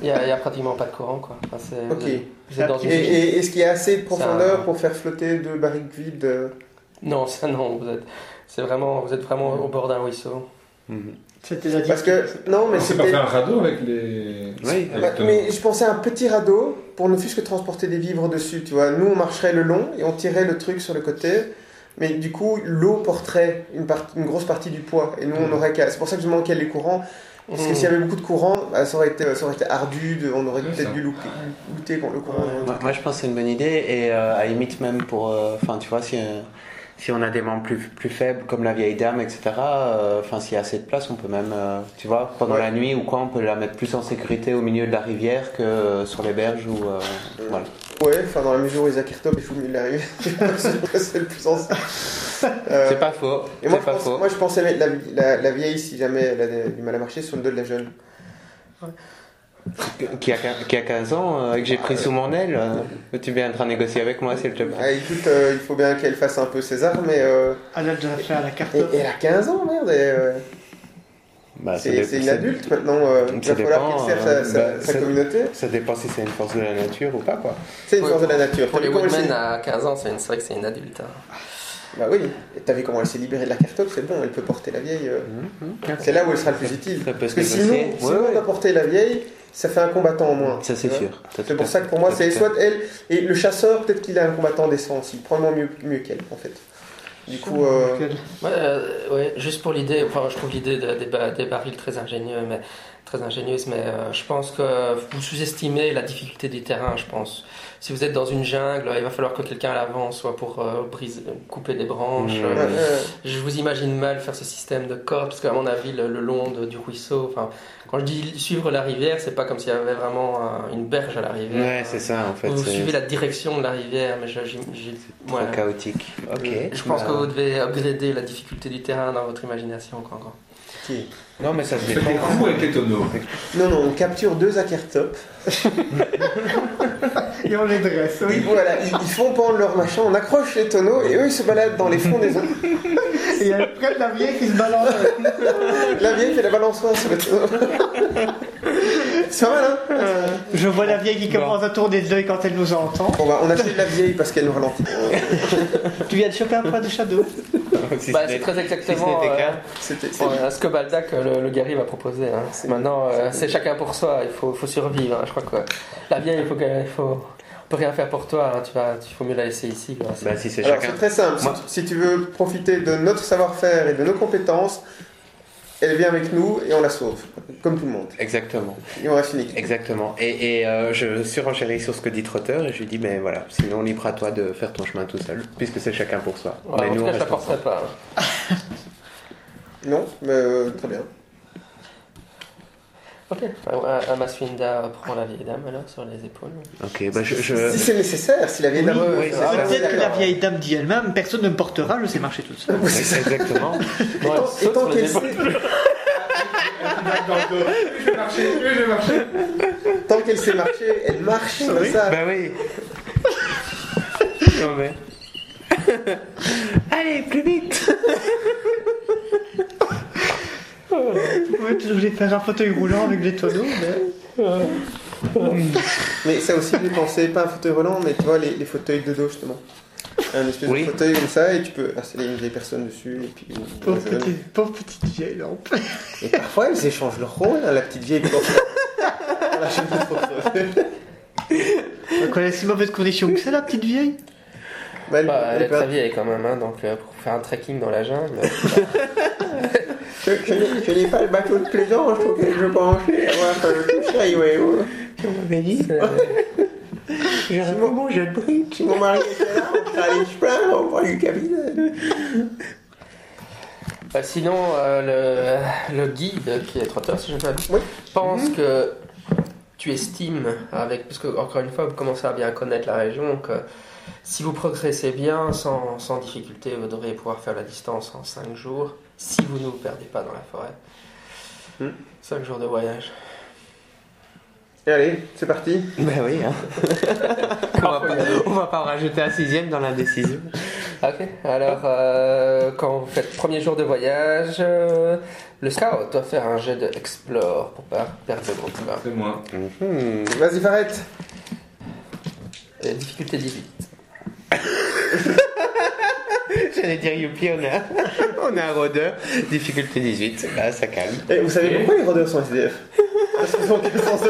Il n'y a, il y a pratiquement pas de courant quoi. Enfin, c'est- Ok. Vous êtes, vous êtes dans Et, une. et est-ce qu'il y a assez de profondeur pour faire flotter deux barriques vides euh, Non, ça non, vous êtes. C'est vraiment, vous êtes vraiment au bord d'un ruisseau. C'était la Parce que, non, mais On s'est pas c'était. fait un radeau avec les. Oui. avec Bah, ton- mais je pensais à un petit radeau pour ne fût-ce que transporter des vivres dessus, tu vois. Nous, on marcherait le long et on tirait le truc sur le côté. Mais du coup, l'eau porterait une, partie- une grosse partie du poids. Et nous, on aurait qu'à. C'est pour ça que je manquais les courants. Parce que s'il y avait beaucoup de courant, bah, ça, aurait été, ça aurait été ardu. de- on aurait peut-être dû lutter contre le courant. Moi, moi, je pense que c'est une bonne idée et euh, à la limite même pour, euh, enfin tu vois si euh, si on a des membres plus, plus faibles comme la vieille dame etc. euh, Enfin s'il y a assez de place on peut même euh, tu vois pendant Ouais. la nuit ou quoi on peut la mettre plus en sécurité au milieu de la rivière que euh, sur les berges ou euh, voilà. Ouais, enfin, dans la mesure où Isaac Kirtop est fou de de l'arrivée. c'est le plus sensé. Euh, C'est pas faux. Et moi c'est je, pas pense- faux. moi, je pensais mettre la, la- la vieille, si jamais elle a du mal à marcher, sur le dos de la jeune. Qui a, qui a 15 ans euh, et que j'ai pris sous mon aile. euh, tu viendras négocier avec moi s'il te plaît? Ah, écoute, euh, il faut bien qu'elle fasse un peu ses armes, mais. euh, Elle a déjà fait à la carte. et, et elle a 15 ans, merde. et, euh, Bah, c'est une adulte maintenant. euh, il ça va falloir dépend, qu'elle serve euh, sa, sa- bah, sa ça- communauté. Ça dépend si c'est une force de la nature ou pas quoi. C'est une Ouais, force de la nature. Pour les Woodmen à 15 ans, c'est une- c'est vrai que c'est une adulte. hein. Bah oui, et t'as vu comment elle s'est libérée de la cartote, c'est bon, elle peut porter la vieille. euh, C'est là où elle sera le plus utile. Ça peut Parce que sinon, négocier. sinon Ouais, ouais. on porter la vieille, ça fait un combattant en moins. Ça c'est sûr. C'est pour ça que pour moi, c'est soit elle et le chasseur, peut-être qu'il a un combattant décent aussi, probablement mieux, mieux qu'elle en fait. Du coup, euh, Ouais, euh, ouais, juste pour l'idée, enfin, je trouve l'idée de- des, ba- des barils très ingénieux, mais très ingénieuse, mais euh, je pense que vous sous-estimez la difficulté du terrain. Je pense. Si vous êtes dans une jungle, il va falloir que quelqu'un à l'avant soit pour euh, briser, couper des branches. Mmh. euh. Je vous imagine mal faire ce système de cordes, parce qu'à mon avis, le, le long de- du ruisseau, enfin, quand je dis suivre la rivière, c'est pas comme s'il y avait vraiment un- une berge à la rivière. Ouais, c'est ça en fait. Vous suivez la direction de la rivière, mais j'ai- j'ai- Trop chaotique. Ok. Je pense Bah, que vous devez upgrader la difficulté du terrain dans votre imagination. Encore. Non, mais ça se dépend. coups avec les tonneaux. Non, non, on capture deux akertops. Et on les dresse, oui. Voilà, ils, ils font pendre leur machin, on accroche les tonneaux et eux ils se baladent dans les fonds des eaux. Et après, la vieille qui se balance. La vieille fait la balançoire sur le. C'est pas mal, hein Je vois la vieille qui commence à tourner de l'œil quand elle nous entend. Bon bah, on a fait de la vieille parce qu'elle nous ralentit. Tu viens de choper un point de shadow. Si Bah, ce c'est très exactement euh, ouais, ce que Baldac, le, le guerrier, va proposer. hein. Maintenant, euh, c'est chacun pour soi. Il faut, faut survivre. hein. Je crois que la vieille, il faut qu'elle- il faut, peut rien faire pour toi. hein. Tu vas, il faut mieux la laisser ici. quoi. Bah, si c'est Alors chacun. c'est très simple, Moi- si, si tu veux profiter de notre savoir-faire et de nos compétences, elle vient avec nous et on la sauve, comme tout le monde. Exactement. Et on reste unique. Exactement. Et, et euh, je surenchéris sur ce que dit Trotter et je lui dis, mais voilà, sinon libre à toi de faire ton chemin tout seul, puisque c'est chacun pour soi. Ouais, mais en nous, tout on cas, je la porterai ensemble. pas. hein. Non, mais euh, très bien. Ok. Amaswinda prend la vieille dame alors sur les épaules. Ok, bah je. je- Si c'est nécessaire, si la vieille Oui, dame oui, Ah, Peut-être que la vieille dame dit elle-même, personne ne me portera, je sais marcher toute seule. Oui, c'est ça. Exactement. Et tant- qu'elle sait, Je vais marcher, je vais marcher. tant qu'elle sait marcher, elle marche, c'est ça. Bah oui. non mais. Allez, plus vite je voulais faire un fauteuil roulant avec des tonneaux, mais. Mais ça aussi, j'ai pensé, pas un fauteuil roulant, mais tu vois, les, les fauteuils de dos, justement. Un espèce Oui. de fauteuil comme ça, et tu peux installer une vieille personne dessus, et puis... Pauvre, jeune. petit, pauvre petite vieille lampe. Et parfois, elles échangent leur rôle, hein, la petite vieille la trop Elle connaît si mauvaise condition que c'est, la petite vieille? Bah, elle, Bah, elle elle est très vieille quand même, hein, donc euh, pour faire un trekking dans la jungle. Je, je- je n'ai pas le bateau de plaisance auquel je pensais avoir euh, tout ça, voyez-vous. On m'avait dit, j'ai un Simon- bon jeu de briques. Si mon mari était là, on serait allé se plaindre auprès du capitaine. Bah, sinon, euh, le, le guide, qui est trotteur, si je ne Oui. pense que tu estimes, avec, parce que encore une fois, vous commencez à bien connaître la région, que si vous progressez bien, sans, sans difficulté, vous devriez pouvoir faire la distance en 5 jours, si vous ne vous perdez pas dans la forêt. Hmm. 5 jours de voyage. Et allez, c'est parti. Ben oui, hein. on, va pas, on va pas en rajouter un sixième dans l'indécision. Ok, alors euh, quand vous faites premier jour de voyage, euh, le scout doit faire un jet de explore pour pas perdre le groupe. C'est moi. Hmm. Vas-y, Farette. Euh, difficulté 18. J'allais dire youpi, on a, on a un rôdeur, difficulté 18, là ça calme. Et vous savez pourquoi les rôdeurs sont SDF Parce qu'ils ont quel sens de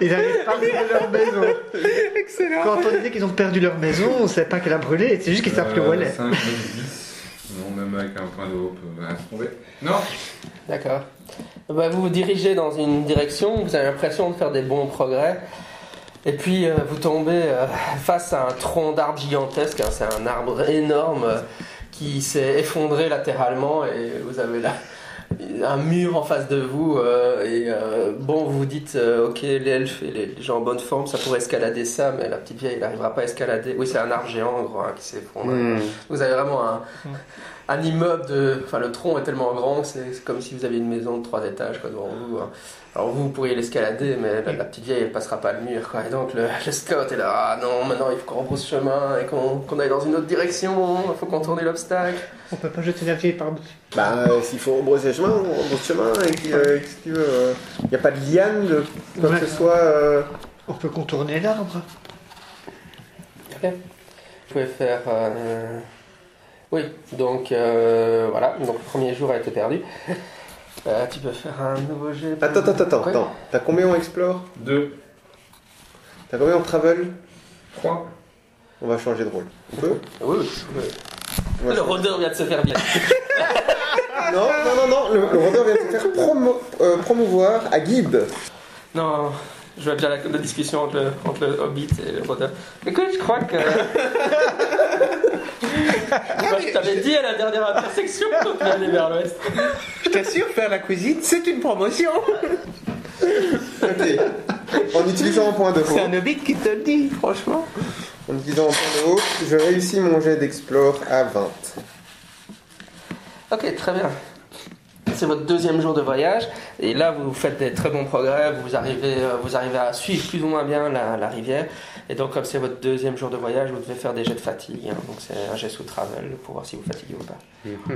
Ils n'arrivent pas à retrouver leur maison. Excellent. Quand on disait qu'ils ont perdu leur maison, on ne savait pas qu'elle a brûlé, c'est juste qu'ils savent plus où elle est. 5, 10. Non, même avec un point de hope, euh, laisse tomber. Non? D'accord. Bah, vous vous dirigez dans une direction, vous avez l'impression de faire des bons progrès, et puis euh, vous tombez euh, face à un tronc d'arbre gigantesque, hein, c'est un arbre énorme euh, qui s'est effondré latéralement, et vous avez là un mur en face de vous, euh, et euh, bon, vous vous dites, euh, ok, les elfes et les, les gens en bonne forme, ça pourrait escalader ça, mais la petite vieille, elle n'arrivera pas à escalader. Oui, c'est un arbre géant, en gros, hein, qui s'effondre. Hmm. Vous avez vraiment un, un immeuble de. Enfin, le tronc est tellement grand que c'est comme si vous aviez une maison de trois étages quoi, devant vous. hein. Alors, vous, vous pourriez l'escalader, mais la, la petite vieille, elle passera pas le mur. Quoi. Et donc, le, le scout est là. Ah non, maintenant, il faut qu'on rebrousse chemin et qu'on qu'on aille dans une autre direction. Il faut contourner l'obstacle. On peut pas jeter la vieille par-dessus. Bah, euh, s'il faut rebrousser chemin, on rebrousse chemin. Et puis, euh, qu'est-ce que tu veux Il n'y a pas de liane, de quoi Ouais. que ce soit. euh, On peut contourner l'arbre. Vous pouvez faire. Oui, donc euh, voilà. Donc, le premier jour a été perdu. Euh, tu peux faire un nouveau jet. Attends, attends, attends, Ouais. attends. T'as combien en explore? 2, T'as combien en travel? 3. On va changer de rôle. On peut? Oui, oui. On Le rôdeur vient de se faire bien. Non, non, non, non. Le, le rôdeur vient de se faire promo- euh, promouvoir à guide. Non, je vois déjà la, la discussion entre le, entre le Hobbit et le Rôdeur. Écoute, je crois que. Je t'avais dit à la dernière intersection qu'on aller vers l'ouest. Je t'assure, faire la cuisine, c'est une promotion. Ok. En utilisant un point de C'est haut, un hobbit qui te le dit, franchement. en utilisant un point de haut, je réussis mon jet d'explore à 20. Ok, très bien. C'est votre deuxième jour de voyage, et là vous faites des très bons progrès, vous arrivez, euh, vous arrivez à suivre plus ou moins bien la, la rivière, et donc comme c'est votre deuxième jour de voyage, vous devez faire des jets de fatigue, hein. donc c'est un jet sous travel pour voir si vous fatiguez ou pas.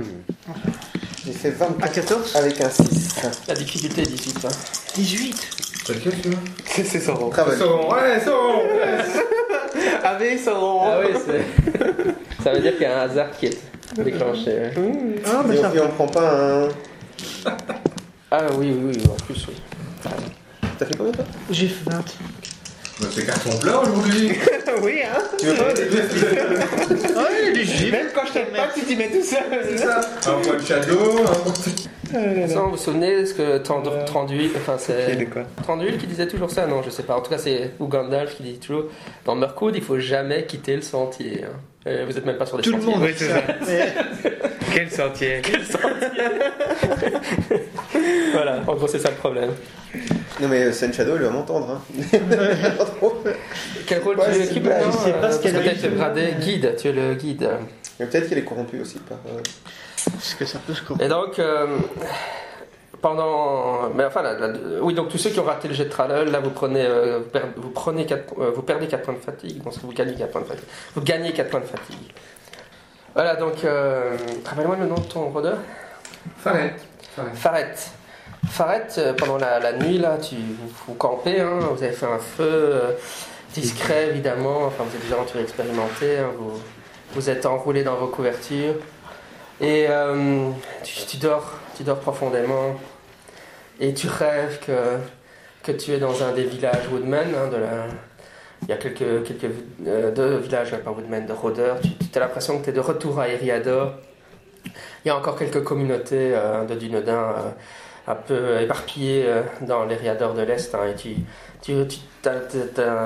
J'ai fait À 24 14 avec un 6. La difficulté est 18. hein. 18 C'est lequel tu C'est Sauron. Sauron, ouais, Sauron Avec Sauron. Ah oui, c'est. Ça veut dire qu'il y a un hasard qui est déclenché. ouais. Ah, mais ça on prend pas un. Ah oui, oui, oui, en plus, oui. T'as fait combien toi? J'ai fait 20. C'est carton plat aujourd'hui oui, hein. Tu veux pas Ah, gym. Même quand je t'aime pas, tu t'y mets tout seul. C'est ça Un point de shadow, un point de... Ça, vous vous souvenez ce que Tand- Tranduil, enfin c'est quoi Tranduil qui disait toujours ça, non, je sais pas. En tout cas, c'est Gandalf qui dit toujours dans Mirkwood, il faut jamais quitter le sentier. hein. Et vous êtes même pas sur des Tout le monde Oui, c'est ça. Mais Quel sentier? Voilà, en gros, c'est ça le problème. Non mais euh, Sun Shadow il va m'entendre. Hein. Quel rôle Ouais, tu équipes maintenant je sais pas euh, ce qu'elle parce que a gradé guide, tu es le guide. Mais peut-être qu'il est corrompu aussi par. euh, Est-ce que ça peut se corrompre Et donc, euh, pendant. Mais enfin, la- la- oui, donc tous ceux qui ont raté le jet de travel, là, vous prenez, euh, vous, per- vous, prenez quatre- euh, vous perdez 4 points de fatigue, donc vous gagnez 4 points de fatigue. Vous gagnez 4 points de fatigue. Voilà, donc, euh, rappelle-moi le nom de ton rôdeur Farette. Farette. Faret. Faret, euh, pendant la, nuit, là, tu, vous campez, hein, vous avez fait un feu euh, discret, évidemment, enfin, vous êtes des aventuriers expérimentés, hein, vous, vous êtes enroulés dans vos couvertures, et euh, tu, dors, tu dors profondément, et tu rêves que, que tu es dans un des villages Woodman, hein. Il y a quelques, quelques deux villages, pas Woodman, de rôdeurs. Tu, as l'impression que tu es de retour à Eriador. il y a encore quelques communautés de Dunedin un peu éparpillées euh, dans les riadors de l'Est. hein, et tu, tu, tu,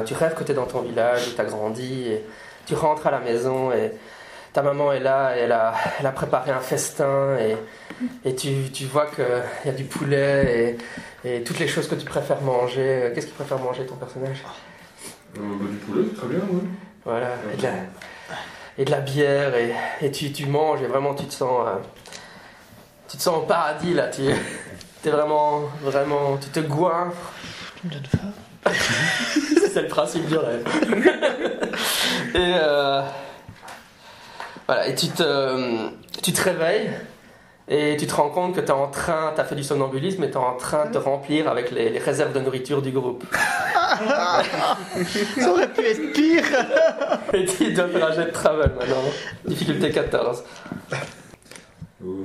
tu rêves que tu es dans ton village où tu as grandi. Et tu rentres à la maison et ta maman est là et elle a, elle a préparé un festin. Et, et tu, tu vois qu'il y a du poulet et, et toutes les choses que tu préfères manger. Qu'est-ce qu'il préfère manger ton personnage? Euh, bah, du poulet, très bien, oui. Voilà, et de la, et de la bière, et, et tu, tu manges, et vraiment tu te sens, euh, tu te sens au paradis là, tu es vraiment, vraiment, tu te goinfres, Tu me donnes faim. c'est le principe du rêve. et euh, voilà, et tu te, tu te réveilles, et tu te rends compte que tu es en train, tu as fait du somnambulisme, et tu es en train de te remplir avec les, les réserves de nourriture du groupe. Ça aurait pu être pire. Et tu dois faire un jet de travel maintenant, difficulté 14.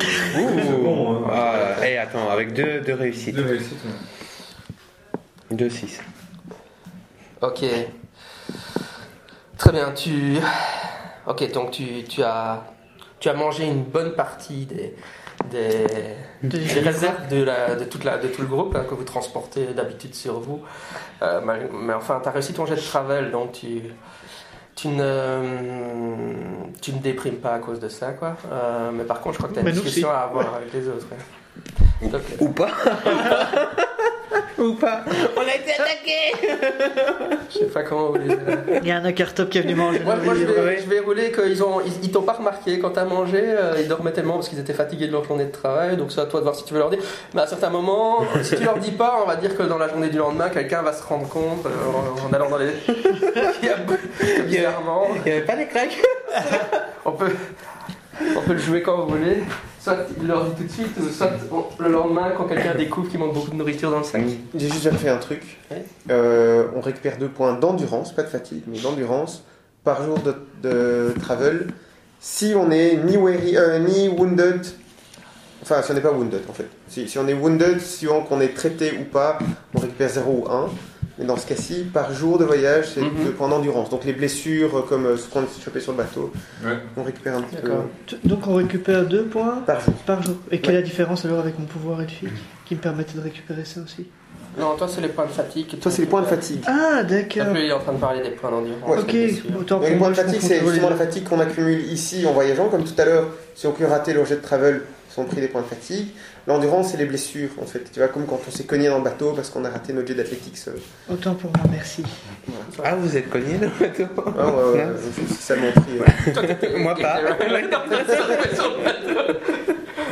C'est bon, hein. Ah, et attends, avec deux, deux réussites. Deux réussites, ouais. Deux six. Ok. Très bien, tu. Ok, donc tu, tu as, tu as mangé une bonne partie des, des, Des des réserves de, la, de, toute la, de tout le groupe hein, que vous transportez d'habitude sur vous. Euh, mais, mais enfin, tu as réussi ton jet de travel, donc tu, tu, ne, tu ne déprimes pas à cause de ça, quoi. Euh, mais par contre, je crois que tu as une discussion à avoir avec les autres. ouais. Ou pas Ou pas On a été attaqué Je sais pas comment vous les Il y a un Akertop qui est venu manger. Moi, je, vais, je vais rouler qu'ils ont, ils, ils t'ont pas remarqué quand t'as mangé. euh, ils dormaient tellement parce qu'ils étaient fatigués de leur journée de travail. Donc c'est à toi de voir si tu veux leur dire. Mais à certains moments, si tu leur dis pas, on va dire que dans la journée du lendemain, quelqu'un va se rendre compte euh, en, en allant dans les. Il y a- que bizarrement, Il n'y avait pas des craques on peut, on peut le jouer quand vous voulez. Soit il leur dit tout de suite, ou soit on- le lendemain quand quelqu'un découvre qu'il manque beaucoup de nourriture dans le sac. J'ai juste fait un truc. Euh, on récupère deux points d'endurance, pas de fatigue, mais d'endurance par jour de, de travel. Si on est ni, weary, euh, ni wounded, enfin si on n'est pas wounded en fait. Si, si on est wounded, suivant qu'on est traité ou pas, on récupère 0 ou 1. Mais dans ce cas-ci, par jour de voyage, c'est Mhm. deux points d'endurance. Donc les blessures, euh, comme euh, ce qu'on s'est chopé sur le bateau, Ouais. on récupère un petit peu D'accord. Donc on récupère deux points par jour. par jour. Et quelle est la différence alors avec mon pouvoir elfique qui me permettait de récupérer ça aussi? Non, toi c'est les points de fatigue. Toi, c'est les points de fatigue. Ah Donc, d'accord. lui, il est en train de parler des points d'endurance. Ouais. Ok, autant les points de fatigue, c'est justement la fatigue qu'on accumule ici en voyageant. Comme tout à l'heure, si on peut rater le jet de travel, ils ont pris des points de fatigue. L'endurance, c'est les blessures, en fait. Tu vois, comme quand on s'est cogné dans le bateau parce qu'on a raté notre jet d'athlétiques. euh. Autant pour moi, merci. Ah, vous êtes cogné dans le bateau Ah, ouais, ouais, ça prix. ouais. Moi pas.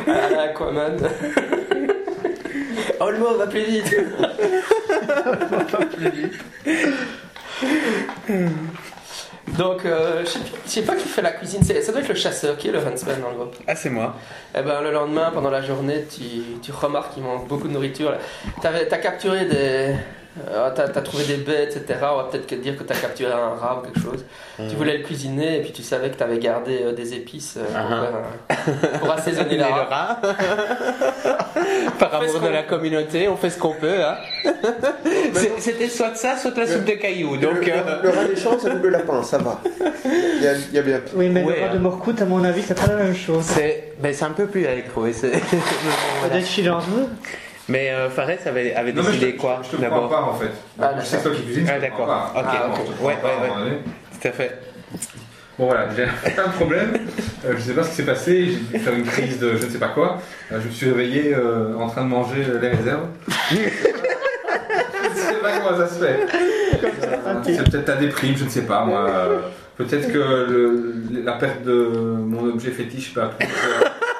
Ah, Aquaman. Oh le mot va plus vite. Donc, euh, je sais- pas qui fait la cuisine, ça doit être le chasseur qui est le huntsman dans le groupe. Ah, c'est moi. Et ben le lendemain, pendant la journée, tu, tu remarques qu'il manque beaucoup de nourriture. T'as capturé des. Euh, T'as trouvé des bêtes, etc. On va peut-être que dire que t'as capturé un rat ou quelque chose. Tu voulais le cuisiner et puis tu savais que t'avais gardé euh, des épices euh, pour, pour assaisonner le rat. Par amour de la communauté, on fait ce qu'on peut. Hein. C'était soit ça, soit la soupe de cailloux. Donc, le, euh, le rat des champs, c'est double lapin, ça va. Il y a, il y a bien. Oui, mais Ouais, le rat hein. de Morcoute, à mon avis, c'est pas la même chose. c'est ben, c'est un peu plus électro. oui, c'est- Ça doit être chilangeux. Mais euh, Fares avait, avait Non, mais je décidé te- quoi Je te pas en fait. Ah, je sais que toi qui cuisines, je Ah, d'accord. pas. Ok. Ah, je crois Ouais, pas, ouais, ouais. Tout à fait. Bon voilà, j'ai un problème. Euh, je sais pas ce qui s'est passé. J'ai dû faire une crise de je ne sais pas quoi. Euh, je me suis réveillé euh, en train de manger euh, les réserves. je ne sais pas comment ça se fait. Euh, C'est peut-être ta déprime, je ne sais pas moi. Euh, Peut-être que le- la perte de mon objet fétiche atteint- atteint que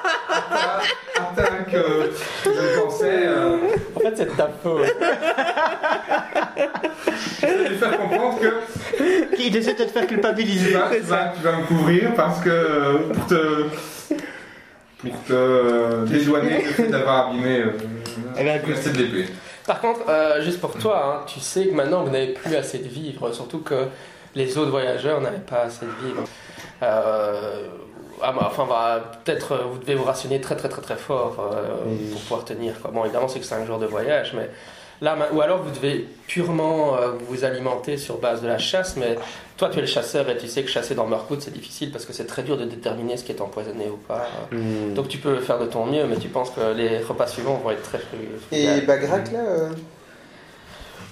je pensais. euh, En fait, c'est de ta faute. J'essaie de lui faire comprendre que Il essaie de te faire tu culpabiliser. vas, tu vas- tu vas me couvrir parce que euh, pour te pour te euh, dédouaner fait d'avoir abîmé euh, Eh ben, le style d'épée. Par contre, euh, juste pour toi, hein, tu sais que maintenant vous n'avez plus assez de vivres, surtout que les autres voyageurs n'avaient pas assez de vivres. Euh, ah, bah, enfin, bah, peut-être euh, vous devez vous rationner très très très très fort euh, pour pouvoir tenir. Quoi. Bon, évidemment, c'est que 5 jours de voyage, mais Là, ou alors vous devez purement euh, vous alimenter sur base de la chasse, mais toi tu es le chasseur et tu sais que chasser dans Mirkwood c'est difficile parce que c'est très dur de déterminer ce qui est empoisonné ou pas. Hmm. Donc tu peux faire de ton mieux, mais tu penses que les repas suivants vont être très Et frugales. Bagrak, là euh,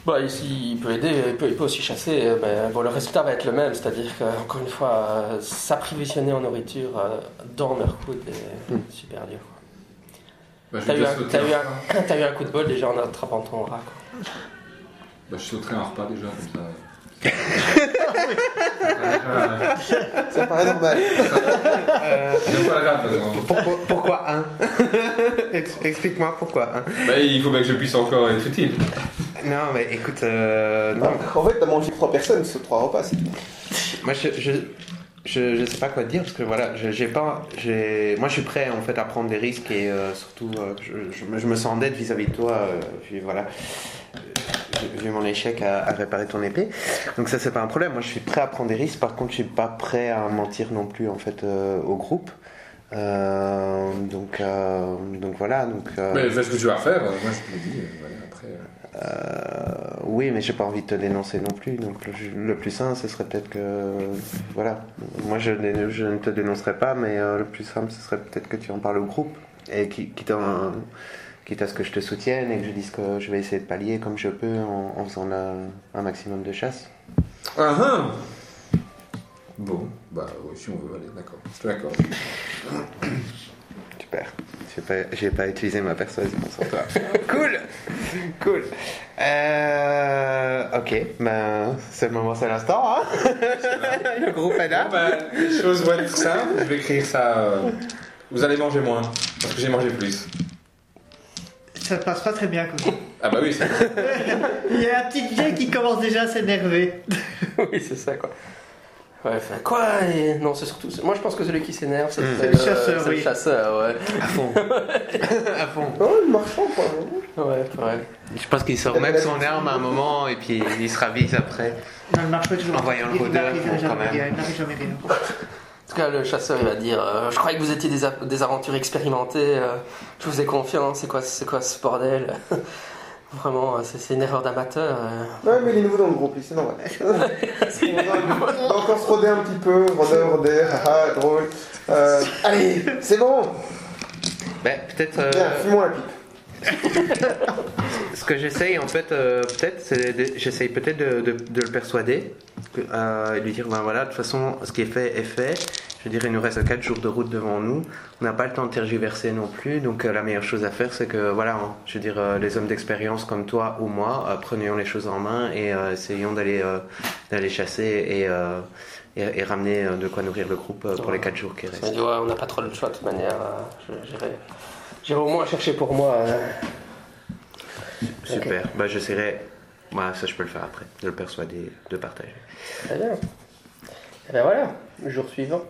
Bah, ici, il peut aider, il peut, il peut aussi chasser, mais bon, le résultat va être le même, c'est-à-dire que, encore une fois, euh, s'approvisionner en nourriture euh, dans Mirkwood est Hmm. super dur. Bah, T'as eu, un, sauter t'as eu un un- t'as eu un coup de bol déjà en attrapant ton rat. Quoi. Bah, je sauterai un repas déjà, comme ça. Ça paraît normal. Pourquoi, un? Ex- Explique-moi pourquoi un. Bah, il faut bien que je puisse encore être utile. Non, mais écoute, euh, non. En fait, t'as mangé trois personnes sur trois repas. c'est tout. Moi, je, je, je, je sais pas quoi te dire parce que voilà, j'ai pas, j'ai, moi, je suis prêt en fait à prendre des risques et euh, surtout, euh, je, je me- je me sens en dette vis-à-vis de toi. euh, puis voilà, j'ai vu mon échec à, à réparer ton épée. Donc ça, c'est pas un problème. Moi, je suis prêt à prendre des risques. Par contre, je suis pas prêt à mentir non plus en fait euh, au groupe. Euh, donc, euh, donc voilà. Donc, euh, Mais fais ce que tu vas faire, moi je te le dis. voilà, après, oui, mais j'ai pas envie de te dénoncer non plus. Donc le, plus simple, ce serait peut-être que, voilà, moi je, ne- te dénoncerai pas, mais euh, le plus simple, ce serait peut-être que tu en parles au groupe et qui- quitte à, quitte à ce que je te soutienne et que je dise que je vais essayer de pallier comme je peux en, faisant un maximum de chasse. Ah ah Bon, bah oui, si on veut, allez, d'accord. Je te l'accorde. Super. J'ai pas, j'ai pas utilisé ma persuasion sur toi. cool, cool. Euh, ok, ben c'est le moment, c'est l'instant. Hein le groupe est là. Bon, les choses vont être simples. Je vais écrire ça. euh, Vous allez manger moins, parce que j'ai mangé plus. Ça passe pas très bien comme ça. Ah bah oui, c'est Il y a un petit vieil qui commence déjà à s'énerver. oui, c'est ça, quoi. Ouais, quoi et- Non, c'est surtout. Moi, je pense que celui qui s'énerve, c'est Mm. c'est le chasseur, c'est le oui. chasseur, ouais. À fond. à fond. Oh, le marchand, quoi. Ouais, ouais. Je pense qu'il sort même son arme à un moment et puis il se ravise après. Non, il marche pas toujours. En voyant le Il rôdeur, quand même. rien. Il n'arrive jamais rien. En tout cas, le chasseur, il va dire euh, Je croyais que vous étiez des, des aventures expérimentées, euh, je vous ai confiance, c'est quoi, c'est quoi ce bordel? Vraiment, euh, c'est une erreur d'amateur. euh. Ouais, mais il est nouveau dans le groupe, c'est normal. On va encore se roder un petit peu, rôdeur, rôder, haha, drôle. Euh, allez, c'est bon Ben, peut-être. euh, Bien, fume-moi la pipe. Ce que j'essaye en fait, euh, peut-être, c'est j'essaye peut-être de, de- de le persuader, que, euh, et lui dire ben voilà, de toute façon, ce qui est fait est fait. Je veux dire, il nous reste 4 jours de route devant nous. On n'a pas le temps de tergiverser non plus. Donc, euh, la meilleure chose à faire, c'est que, voilà, hein, je veux dire, les hommes d'expérience comme toi ou moi, prenions les choses en main et essayons d'aller d'aller chasser et, et, et ramener de quoi nourrir le groupe pour les 4 jours qui restent. on n'a pas trop le choix de toute manière. je- J'irai j'irai au moins chercher pour moi. euh. Super. Bah, j'essaierai. Bah, ça, je peux le faire après, de le persuader, de partager. Très bien. Et ben voilà, le jour suivant.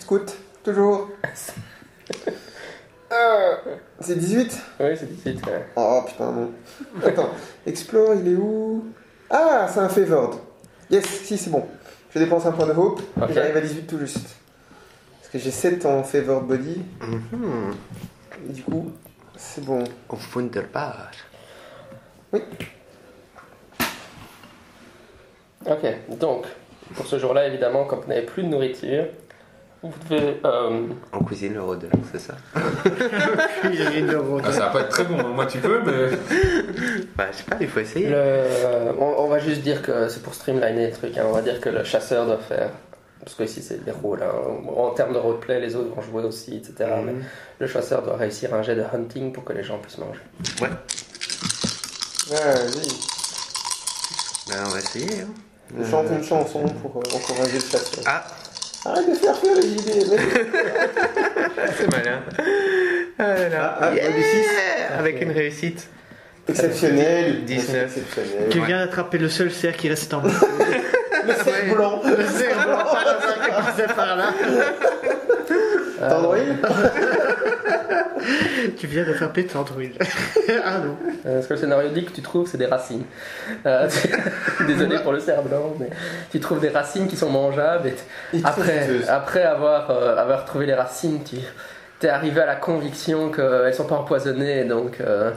Scout, toujours. Euh, c'est 18 Oui, c'est 18. ouais. Oh putain, non. Attends, Explore, il est où? Ah, c'est un favored. Yes, si, c'est bon. Je dépense un point de hope Ok. et j'arrive à 18 tout juste. Que j'ai 7 en favored body, Mhm. du coup, c'est bon. Wunderbar. Ok, donc, pour ce jour-là, évidemment, quand vous n'avez plus de nourriture, vous devez. euh, On cuisine le rôdeur, c'est ça? Une euro. Ah, ça va pas être très bon, hein. moi tu peux, mais. Bah, je sais pas, il faut essayer. le- on, on va juste dire que c'est pour streamliner les trucs. hein. On va dire que le chasseur doit faire. Parce que ici, c'est des rôles. hein. En termes de roleplay, les autres vont jouer aussi, etc. Mais Mhm. le chasseur doit réussir un jet de hunting pour que les gens puissent manger. Ouais, Vas-y. bah, on va essayer. Hein. Je chante une chanson pour euh, encourager le chasseur. Ah, Arrête de faire faire les idées. mais- c'est malin. Ah là là. Ah, ah, Yeah. Avec une réussite. Exceptionnel. 19. Exceptionnel. Tu viens d'attraper le seul cerf qui reste en bas. Le cerf blanc. Le cerf blanc, ça commençait par là. Tandroid Tu viens d'attraper Tandruil. ah non. Euh, ce que le scénario dit que tu trouves, c'est des racines. Euh, Désolé pour le cerf blanc, mais tu trouves des racines qui sont mangeables. Et après, après avoir, euh, avoir trouvé les racines, tu es arrivé à la conviction qu'elles ne sont pas empoisonnées. Donc, euh,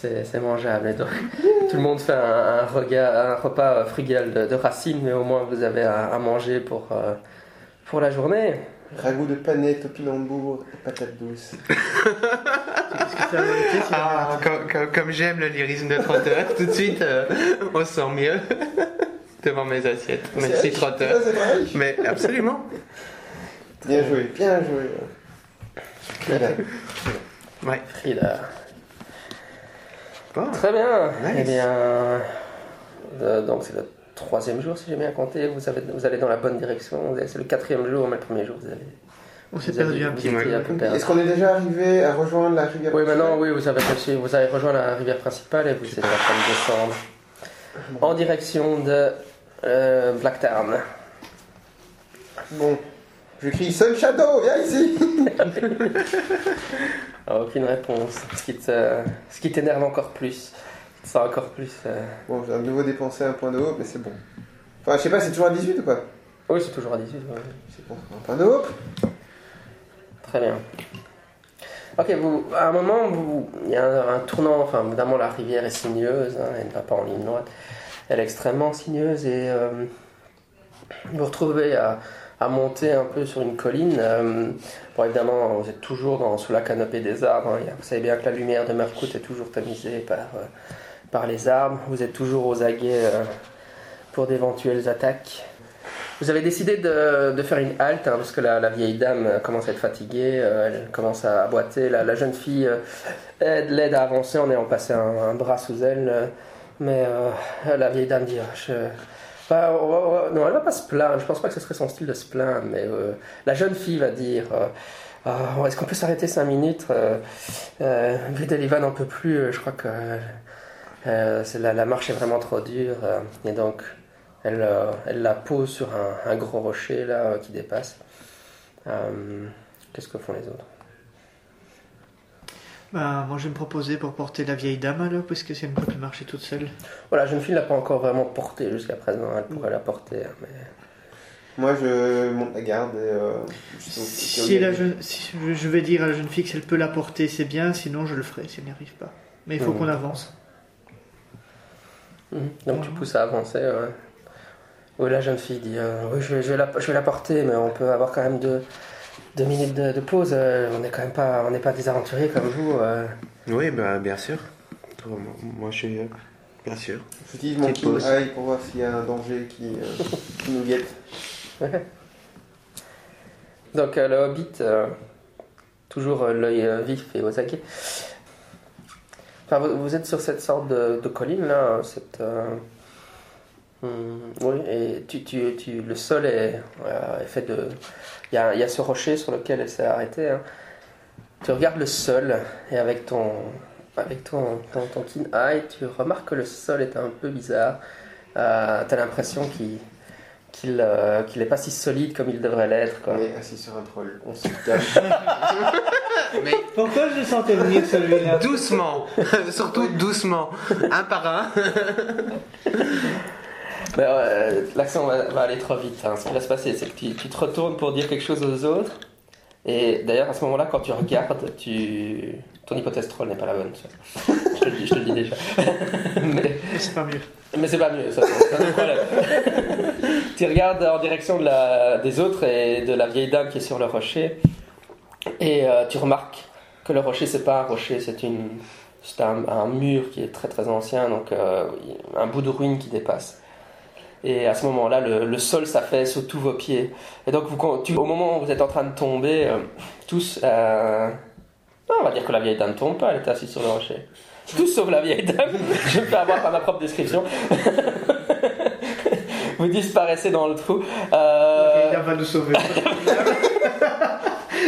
c'est c'est mangeable. Et donc, tout le monde fait un, un regard- un repas euh, frugal de, de racines, mais au moins vous avez à, à manger pour, euh, pour la journée. Ragoût de panais, topinambour et patates douces. Ah, comme, comme- comme j'aime le lyrisme de Trotteur, tout de suite, euh, on se sent mieux devant mes assiettes. Merci C'est- Trotteur. Mais absolument. Bien joué, bien joué. Voilà. Ouais. Frida. Bon. Très bien. Nice. Eh bien, euh, donc c'est le troisième jour si j'ai bien compté. Vous, avez, vous allez dans la bonne direction. C'est le quatrième jour, mais le premier jour vous avez. On s'est perdu un petit peu. un peu perdu. Est-ce qu'on est déjà arrivé à rejoindre la rivière Oui, maintenant, oui, vous avez réussi. Vous avez rejoint la rivière principale et vous êtes en train de descendre en direction de euh, Blacktown. Bon, je crie Sun Shadow, viens ici Aucune réponse. Ce qui te- ce qui t'énerve encore plus. Ça encore plus. euh, Bon, j'ai à nouveau dépensé un point de haut, mais c'est bon. Enfin, je sais pas, c'est toujours à 18 ou pas? Oui, c'est toujours à 18. ouais. C'est bon, un point de haut. Très bien. Ok, vous, à un moment, vous, il y a un, un tournant, enfin, évidemment, la rivière est sinueuse, hein, elle ne va pas en ligne droite. Elle est extrêmement sinueuse et euh, vous vous retrouvez à, à monter un peu sur une colline. euh, bon, évidemment, vous êtes toujours sous la canopée des arbres. hein, vous savez bien que la lumière de Mercout est toujours tamisée par, euh, les arbres. Vous êtes toujours aux aguets euh, pour d'éventuelles attaques. Vous avez décidé de, faire une halte hein, parce que la, vieille dame commence à être fatiguée, elle commence à boiter. La, jeune fille aide- l'aide à avancer en ayant passé un, bras sous elle. mais la vieille dame dit Ah, je- Non, elle va pas se plaindre. Je pense pas que ce serait son style de se plaindre. Mais euh, la jeune fille va dire euh, Ah, Est-ce qu'on peut s'arrêter 5 minutes euh, euh, Vidaliva n'en peut plus. Je crois que la, marche est vraiment trop dure. et donc. Elle, la pose sur un, un gros rocher là qui dépasse. Qu'est-ce que font les autres? Bah, moi je vais me proposer pour porter la vieille dame alors, puisque c'est une peut plus marcher toute seule. Voilà, la jeune fille ne l'a pas encore vraiment portée jusqu'à présent. Elle pourrait la porter. hein, Mais... Moi, je monte la garde et. Euh, je Si, la jeune, si je- je vais dire à la jeune fille que si elle peut la porter, c'est bien, sinon je le ferai si elle n'y arrive pas. Mais il faut Mhm. qu'on avance. Mhm. Donc tu pousses à avancer. ouais. Oui, la jeune fille dit euh, Oui, je vais, je, vais la, je vais la porter, mais on peut avoir quand même deux, deux minutes de, de pause. euh, on n'est quand même pas, on n'est pas des aventuriers comme vous. euh. Oui, bah, bien sûr. Moi, moi, je suis. euh, Bien sûr. J'utilise mon pause. eye pour voir s'il y a un danger qui, euh, qui nous guette. Donc euh, le hobbit, euh, toujours euh, l'œil euh, vif et aux aguets. Enfin, vous, vous êtes sur cette sorte de, de colline là, cette, euh, hum, oui, et tu, tu, tu, le sol est, euh, est fait de, il y a, il y a ce rocher sur lequel elle s'est arrêtée. hein. Tu regardes le sol et avec ton, avec ton, ton, ton keen eye, tu remarques que le sol est un peu bizarre. Euh, T'as l'impression qu'il qu'il euh, qu'il est pas si solide comme il devrait l'être. On est assis sur un troll. On se calme. Mais Pourquoi je le sentais venir celui-là? doucement, surtout doucement, un par un. Mais euh, l'action va, va aller trop vite. hein. Ce qui va se passer, c'est que tu, tu te retournes pour dire quelque chose aux autres. Et d'ailleurs, à ce moment-là, quand tu regardes, tu... ton hypothèse troll n'est pas la bonne. Je te le dis, je te le dis déjà. mais c'est pas mieux. mais c'est pas mieux, ça, tu regardes en direction de la, des autres et de la vieille dame qui est sur le rocher. Et euh, tu remarques que le rocher, c'est pas un rocher, c'est une. C'est un, un mur qui est très très ancien, donc euh, un bout de ruine qui dépasse. Et à ce moment-là, le, le sol s'affaisse sous tous vos pieds. Et donc, vous, quand tu- au moment où vous êtes en train de tomber, euh, tous. euh, non, on va dire que la vieille dame ne tombe pas, elle était assise sur le rocher. Tous sauf la vieille dame. Je me faire avoir par ma propre description. vous disparaissez dans le trou. Euh, va nous sauver.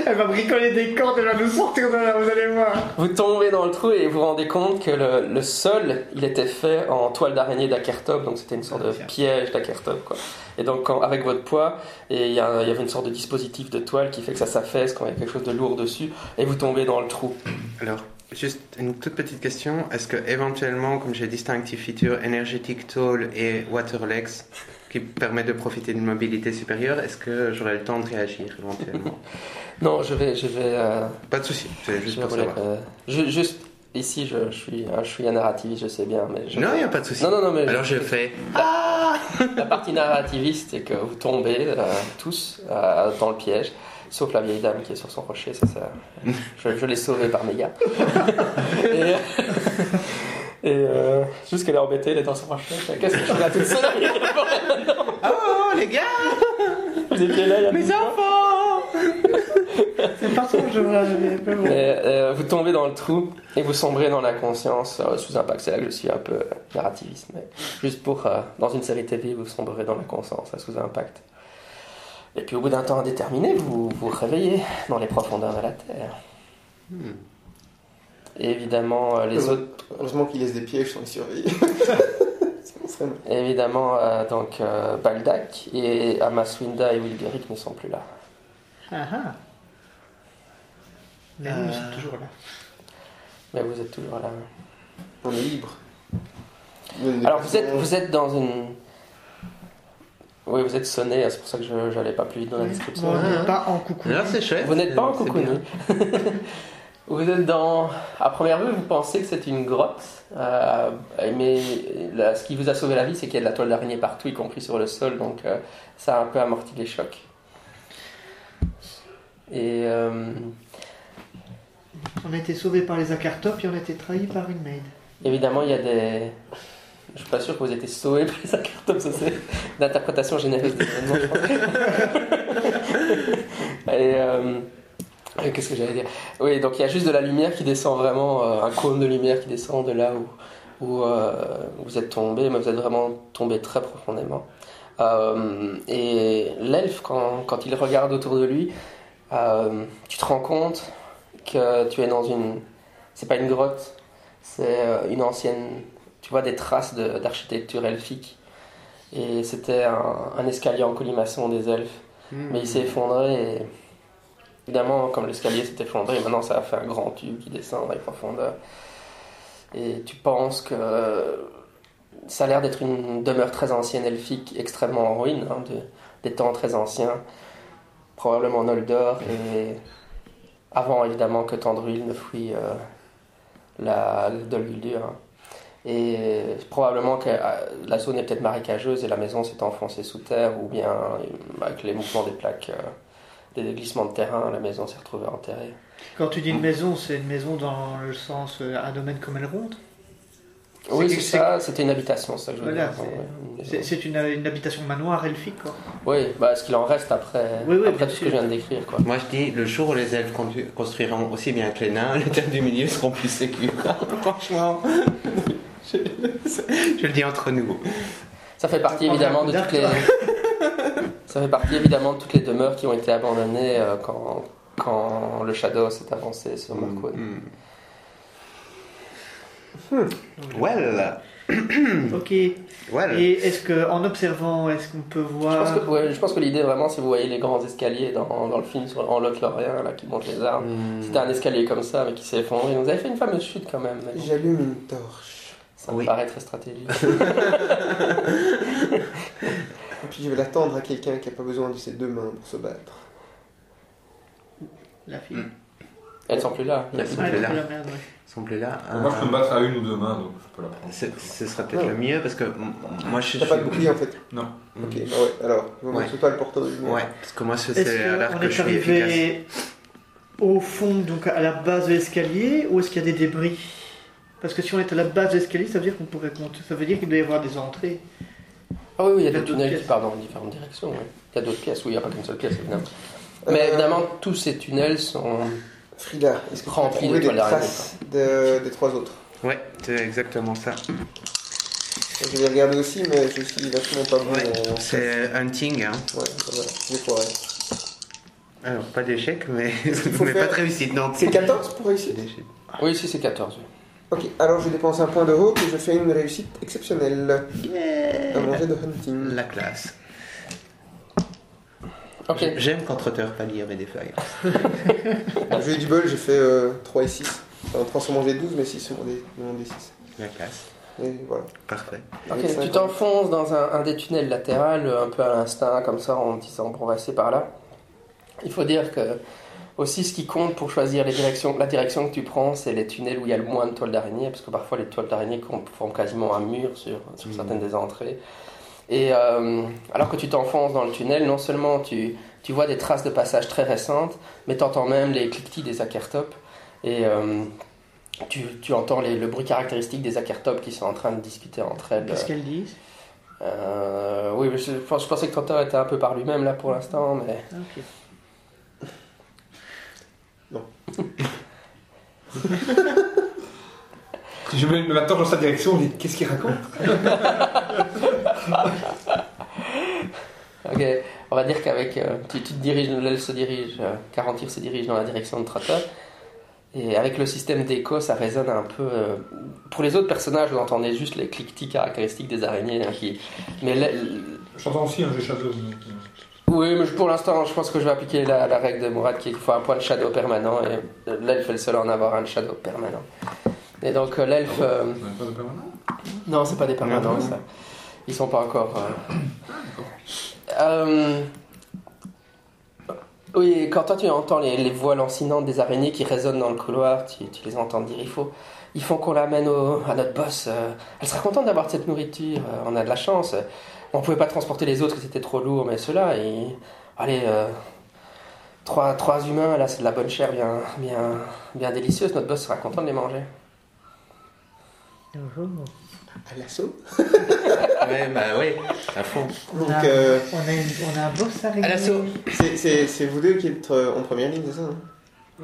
Elle va bricoler des cordes, elle va nous sortir de là, vous allez voir. Vous tombez dans le trou et vous vous rendez compte que le, le sol, il était fait en toile d'araignée d'Akertop, donc c'était une sorte de Tiens. piège d'Akertop. Quoi. Et donc quand- avec votre poids, et il y, avait une sorte de dispositif de toile qui fait que ça s'affaisse quand il y a quelque chose de lourd dessus, et vous tombez dans le trou. Alors, juste une toute petite question. Est-ce que éventuellement, comme j'ai distinctive feature énergétique tall et waterlegs qui permet de profiter d'une mobilité supérieure, est-ce que j'aurai le temps de réagir éventuellement? Non, je vais, je vais, euh, Pas de souci, c'est juste pour savoir. euh, ju- juste ici, je, je suis, un- je suis un narrativiste, je sais bien, mais je- Non, il n'y a pas de souci. non, non, non, mais Alors je fais. la partie narrativiste, c'est que vous tombez euh, tous euh, dans le piège, sauf la vieille dame qui est sur son rocher. Ça, ça, je, l'ai sauvée par mes gars. et et euh, juste qu'elle est embêtée, elle est dans son fais, Qu'est-ce que je fais là toute seule? Oh les gars Vous étiez là il y a Mes enfants C'est pas ça que je vois. mais euh, vous tombez dans le trou et vous sombrez dans l'inconscience euh, sous impact. C'est là que je suis un peu narrativiste, mais juste pour euh, dans une série TV, vous sombrez dans l'inconscience euh, sous impact. Et puis au bout d'un temps indéterminé, vous vous réveillez dans les profondeurs de la Terre. Hmm. Et évidemment, euh, les Euh, autres, Heureusement qu'ils laissent des pièges sans les surveiller. Évidemment, euh, donc euh, Baldak et Amaswinda et Wilgeric ne sont plus là. Ah ah. Mais nous, nous sommes toujours là. Mais vous êtes toujours là. On est libre. Alors vous êtes, vous êtes dans une. Oui, vous êtes sonné, c'est pour ça que je n'allais pas plus vite dans la description. Bon, on n'est pas en coucou. Non, c'est chouette. Vous n'êtes pas en bien. vous êtes dans. À première vue, vous pensez que c'est une grotte, euh, mais là, ce qui vous a sauvé la vie, c'est qu'il y a de la toile d'araignée partout, y compris sur le sol, donc euh, ça a un peu amorti les chocs. Et euh, On a été sauvés par les Acartops et on a été trahis par une maid. évidemment, il y a des. Je suis pas sûr que vous été sauvé par les Acartops, ça c'est d'interprétation généreuse des événements. Et. Qu'est-ce que j'allais dire? Oui, donc il y a juste de la lumière qui descend vraiment, euh, un cône de lumière qui descend de là où, où euh, vous êtes tombé, mais vous êtes vraiment tombé très profondément. Euh, et l'elfe, quand, quand il regarde autour de lui, tu te rends compte que tu es dans une. C'est pas une grotte, c'est une ancienne. Tu vois des traces de- d'architecture elfique. Et c'était un, un escalier en colimaçon des elfes. Mais il s'est effondré et évidemment, comme l'escalier s'est effondré, maintenant ça a fait un grand tube qui descend dans les profondeurs. Et tu penses que ça a l'air d'être une demeure très ancienne elfique, extrêmement en ruine, hein, de- des temps très anciens, probablement Noldor, et avant évidemment que Tandruil ne fuit euh, la hein. Et probablement que euh, la zone est peut-être marécageuse et la maison s'est enfoncée sous terre, ou bien euh, avec les mouvements des plaques, euh, des glissements de terrain, la maison s'est retrouvée enterrée. Quand tu dis une maison, c'est une maison dans le sens euh, un domaine comme elle ronde? Oui, C'est- ça, c'était une habitation, c'est ça que je veux Voilà, dire. c'est- une une, une habitation manoir elfique, quoi. Oui, bah, ce qu'il en reste après, Oui, oui, après tout ce que je viens de décrire. Quoi. Moi je dis, le jour où les elfes construiront aussi bien que les nains, les terres du milieu seront plus sécures. Franchement, je, je le dis entre nous. Ça fait partie évidemment de toutes les. Ça fait partie évidemment de toutes les demeures qui ont été abandonnées euh, quand, quand le Shadow s'est avancé sur Mirkwood. Mm. Well, Ok. well. Et est-ce que, en observant, est-ce qu'on peut Je voir pense, que, ouais, je pense que l'idée vraiment, si vous voyez les grands escaliers dans, dans le film sur, en Lothlorien là, qui montent les arbres, Mm. c'était un escalier comme ça mais qui s'est effondré. Vous avez fait une fameuse chute quand même. J'allume une torche. ça Oui. me paraît très stratégique. Et puis je vais l'attendre à quelqu'un qui n'a pas besoin de ses deux mains pour se battre. la fille Mm. Elles sont plus là. Elles sont plus là. sont plus là. Moi, je peux me battre à une ou deux mains, donc je peux la prendre. Ce, ce sera peut-être le mieux parce que moi je suis. T'as pas de bouclier en fait Non. Ok, bah ouais, alors, je Ouais. ne pas le porteur de lumière. Ouais, parce que moi c'est à qu'on que est je suis efficace. arrivé au fond, donc à la base de l'escalier, ou est-ce qu'il y a des débris? Parce que si on est à la base de l'escalier, ça veut dire qu'on pourrait monter. Ça veut dire qu'il doit y avoir des entrées. Ah oui, oui, il y a Il y a des d'autres tunnels qui partent dans différentes directions. oui. Il y a d'autres pièces, oui, il n'y a pas qu'une seule pièce évidemment. Mais Euh, évidemment, tous ces tunnels sont. Frida, est-ce que tu as Rempli trouvé de des toiles d'araignée, traces de- des trois autres Ouais, c'est exactement ça. Je vais regarder aussi, mais je suis vachement pas bon. Ouais, c'est hunting, hein. Ouais, voilà, j'ai foiré. Alors, pas d'échec, mais, mais faire- pas de réussite non C'est plus. 14 pour réussir. Oui, si c'est 14. oui. Ok, alors je dépense un point de hope et je fais une réussite exceptionnelle. Un manger de hunting. La classe. Ok. J'aime quand Trotter pas lire mes défaillances. J'ai eu du bol, j'ai fait euh, 3 et 6. Enfin, 3 sur mon G12, mais 6 sur mon, D, mon D6. La classe. Et voilà. Parfait. Ok, Avec tu t'enfonces dans un, un des tunnels latérales, un peu à l'instinct, comme ça, en disant bon, on va essayer par là. Il faut dire que Aussi, ce qui compte pour choisir les directions, la direction que tu prends, c'est les tunnels où il y a le moins de toiles d'araignée, parce que parfois les toiles d'araignée forment quasiment un mur sur, sur certaines des entrées. Et euh, alors que tu t'enfonces dans le tunnel, non seulement tu, tu vois des traces de passage très récentes, mais tu entends même les cliquetis des acartopes. Et euh, tu, tu entends les- le bruit caractéristique des acartopes qui sont en train de discuter entre elles. Qu'est-ce qu'elles disent? Euh, oui, je, pensais que Trotteur était un peu par lui-même là pour l'instant, mais. Je mets ma torche dans sa direction, on dit qu'est-ce qu'il raconte Ok, on va dire qu'avec. euh, tu, tu te diriges, elle se dirige, euh, se dirige dans la direction de Trotter. Et avec le système d'écho, ça résonne un peu. euh, pour les autres personnages, vous entendez juste les cliquetis caractéristiques des araignées. hein, qui, mais là- J'entends aussi un jeu Shadow. Euh, oui, mais pour l'instant, je pense que je vais appliquer la, la règle de Mourad qui faut un point de shadow permanent. Et euh, l'elfe est le seul à en avoir un shadow permanent. Et donc, euh, l'elfe. euh, on a pas de permanent Non, c'est pas des permanents, ça. Ils sont pas encore. euh, euh, Oui, quand toi tu entends les, les voix lancinantes des araignées qui résonnent dans le couloir, tu, tu les entends dire il faut, il faut qu'on l'amène à notre boss. euh, elle sera contente d'avoir cette nourriture. euh, on a de la chance. On pouvait pas transporter les autres, c'était trop lourd, mais ceux-là, ils- allez, euh, trois, trois humains, là, c'est de la bonne chair bien, bien, bien délicieuse. Notre boss sera content de les manger. À l'assaut. Ouais, bah ouais, à fond. Donc, on, a, euh, on, a une- on a un boss araignée. À l'assaut. c'est- c'est c'est vous deux qui êtes euh, en première ligne, c'est ça hein?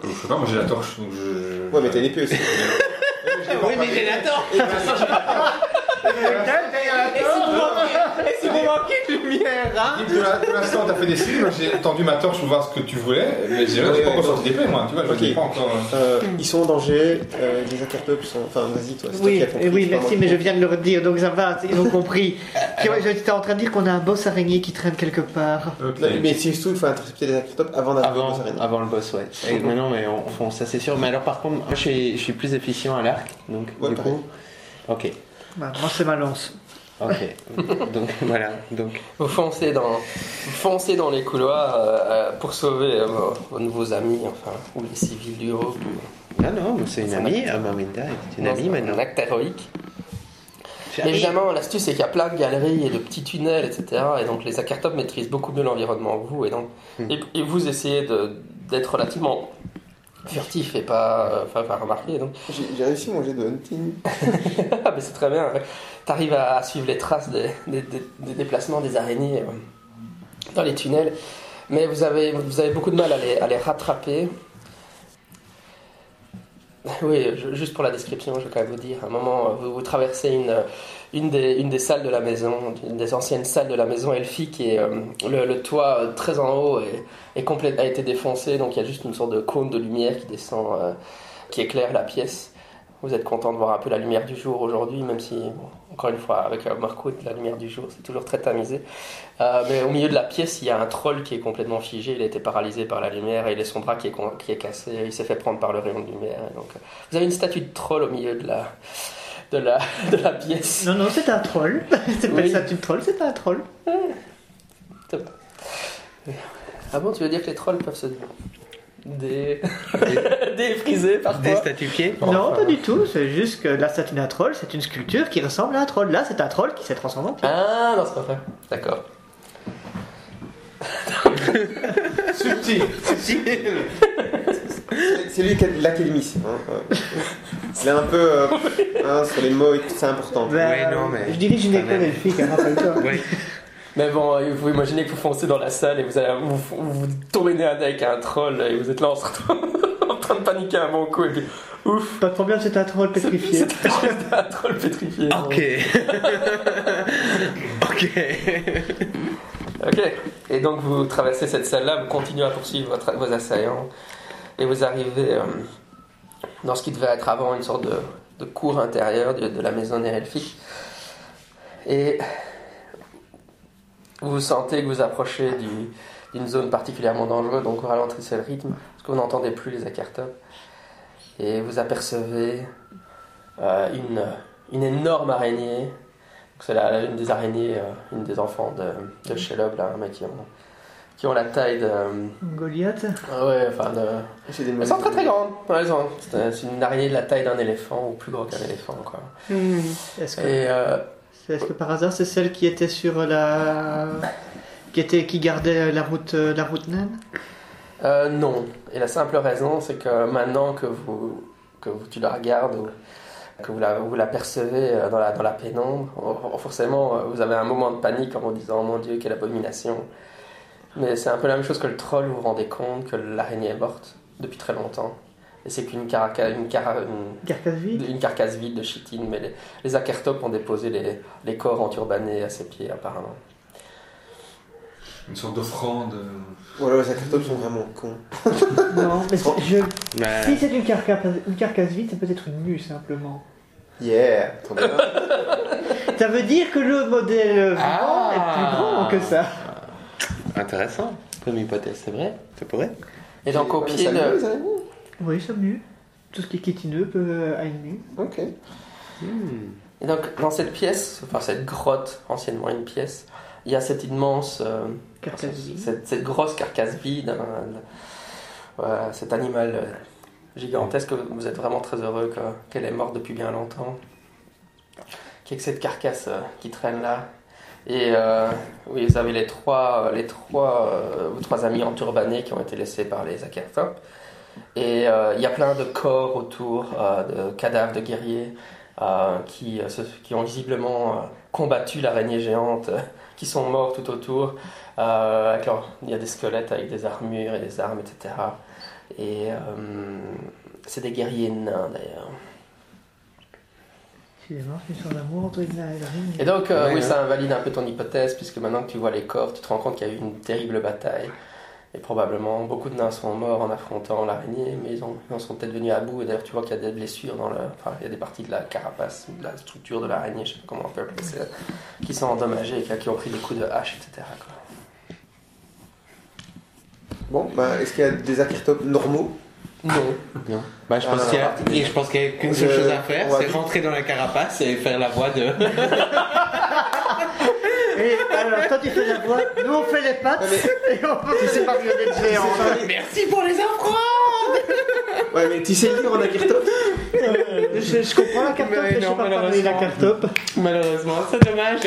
Je sais pas, moi j'ai la torche, donc je. Ouais, mais t'as une épée aussi. Oui, mais j'ai la torche Et si vous manquez de lumière, hein De la- de l'instant, t'as fait des signes, moi, j'ai tendu ma torche pour voir ce que tu voulais, mais j'ai pas encore sorti d'épée, moi, tu vois, je pas encore. Euh, Ils sont en danger, euh, les acartopes sont. Enfin, vas-y, toi, c'est toi Oui, qui as compris. oui, merci, mais je viens de le redire, donc ça va, ils ont compris. J'étais en train de dire qu'on a un boss araignée qui traîne quelque part. Non, Mais c'est surtout, il faut intercepter les acartopes avant d'arriver Avant, le boss, ouais. Et maintenant, mais on fonce, ça c'est sûr. Mais alors, par contre, moi je suis, je plus efficient à l'arc, donc du coup. Ok, Bah, moi, c'est ma lance. ok. donc voilà, donc. Vous foncez dans, vous foncez dans les couloirs euh, euh, pour sauver euh, vos, vos nouveaux amis, enfin, ou les civils du groupe. ou- Ah non, mais c'est une amie, Amarinda est une Non, amie c'est maintenant. Un acte héroïque. Évidemment, l'astuce, c'est qu'il y a plein de galeries et de petits tunnels, etc. Et donc, les acartopes maîtrisent beaucoup mieux l'environnement que vous. Et donc, Hmm. et, et vous essayez de- d'être relativement furtif et pas, euh, enfin, pas remarqué. Donc, J'ai réussi mon jet de hunting. ah, mais c'est très bien. Tu arrives à suivre les traces des, des- des- des déplacements des araignées euh, dans les tunnels. Mais vous avez, vous avez beaucoup de mal à les, à les rattraper. Oui, je- juste pour la description, je vais quand même vous dire. À un moment, vous, vous traversez une, une, des, une des salles de la maison, une des anciennes salles de la maison elfique, et euh, le, toit euh, très en haut est, est complet- a été défoncé, donc il y a juste une sorte de cône de lumière qui descend, euh, qui éclaire la pièce. Vous êtes content de voir un peu la lumière du jour aujourd'hui, même si, encore une fois, avec euh, Markwood, la lumière du jour, c'est toujours très tamisé. Mais au milieu de la pièce, il y a un troll qui est complètement figé, il a été paralysé par la lumière et il a son bras qui est, qui est cassé, il s'est fait prendre par le rayon de lumière. donc, vous avez une statue de troll au milieu de la, de la, de la pièce. Non, non, c'est un troll. c'est pas Oui. ça, tu troll, c'est un troll. Ah bon, tu veux dire que les trolls peuvent se dé... défriser Des parfois statuiers non, Enfin. pas du tout, c'est juste que la statue d'un troll, c'est une sculpture qui ressemble à un troll. Là, c'est un troll qui s'est transformé en. Ah non, c'est pas vrai. D'accord. Subtil C'est lui qui a l'académie. Hein, euh. Il est un peu. euh, hein, sur les mots, c'est important. Ben, Ouais, non, mais- Je dirige une école elfique, hein, rappelle-toi. Oui. Mais bon, euh, vous imaginez que vous foncez dans la salle et vous, allez, vous, vous tombez nez à avec un troll et vous êtes là en, train- en train de paniquer un bon coup et puis ouf, Pas de problème, c'est un troll pétrifié. c'est un troll pétrifié. Ok. ok. Ok. Et donc vous traversez cette salle-là, vous continuez à poursuivre vos assaillants et vous arrivez euh, dans ce qui devait être avant une sorte de, cour intérieure de, la maison néelfique. Et vous sentez que vous approchez du- d'une zone particulièrement dangereuse, donc vous ralentissez le rythme, parce que vous n'entendez plus les acartopes. Et vous apercevez euh, une énorme araignée. C'est la, une des araignées, euh, une des enfants de, de Shelob, là, mais qui ont qui ont la taille de. Goliath Ah ouais, enfin de. Des Elles sont très très grandes. Ouais, elles ont- C'est une araignée de la taille d'un éléphant ou plus gros qu'un éléphant quoi. Est-ce que, Et euh, est-ce que par hasard c'est celle qui était sur la. qui, était, qui gardait la route, euh, la route naine? Euh, non. Et la simple raison, c'est que maintenant que, vous, que vous- tu la regardes ou que vous la, vous la percevez euh, dans la, dans la pénombre, oh, forcément, euh, vous avez un moment de panique en vous disant oh mon Dieu, quelle abomination. Mais c'est un peu la même chose que le troll, vous vous rendez compte que l'araignée est morte depuis très longtemps. Et c'est qu'une caraca- une, cara- une- Carcasse vide une carcasse vide de chitine, mais les, les ont déposé les, les corps enturbanés à ses pieds apparemment. Une sorte d'offrande. euh, Ou alors les sont vraiment cons. Non, mais c'est- je- si c'est une carcasse, une carcasse vide, c'est peut-être une mue simplement. Yeah, trop bien. Ça veut dire que le modèle vivant Ah. est plus grand que ça. Intéressant comme hypothèse, c'est vrai Ça pourrait Et donc au pied ça de... Oui, ça mue. Tout ce qui est kétineux peut euh, à une mue. Ok. Et donc, dans cette pièce, enfin cette grotte, anciennement une pièce, il y a cette immense, euh, Carcasse vide. cette, cette grosse carcasse vide, hein, voilà, cet animal euh, gigantesque. Vous êtes vraiment très heureux que- qu'elle est morte depuis bien longtemps. Qu'il y que cette carcasse euh, qui traîne là? Et euh, oui, vous avez les trois, les trois, euh, vos trois amis enturbanés qui ont été laissés par les Akertops. Et euh, il y a plein de corps autour, de cadavres de guerriers qui, qui ont visiblement combattu l'araignée géante, qui sont morts tout autour. Euh, avec leur- il y a des squelettes avec des armures et des armes, etc. Et euh, c'est des guerriers nains d'ailleurs. Excusez-moi, je suis sur l'amour entre une et la ring. Et donc, euh, Ouais, oui, ouais. ça invalide un peu ton hypothèse, puisque maintenant que tu vois les corps, tu te rends compte qu'il y a eu une terrible bataille. Et probablement, beaucoup de nains sont morts en affrontant l'araignée, mais ils, ont- ils en sont peut-être venus à bout. Et d'ailleurs, tu vois qu'il y a des blessures dans le. Enfin, il y a des parties de la carapace, ou de la structure de l'araignée, je sais pas comment on peut appeler ça, qui sont endommagées et qui- qui ont pris des coups de hache, etc. quoi. Bon, bah, est-ce qu'il y a des acteurs normaux? Non. Non. Bah, je Ah, pense non, qu'il y a, non. et je pense qu'il y a qu'une seule chose à faire, c'est vite. rentrer dans la carapace et faire la voix de. Et alors, toi tu fais la voix, nous on fait les pattes, et on fait ces marionnettes géantes. Merci pour les offrandes Ouais, mais tu sais lire en acteurs Je, je comprends la cartope, Mais mais je sais pas parler la malheureusement. cartope. Malheureusement, c'est dommage.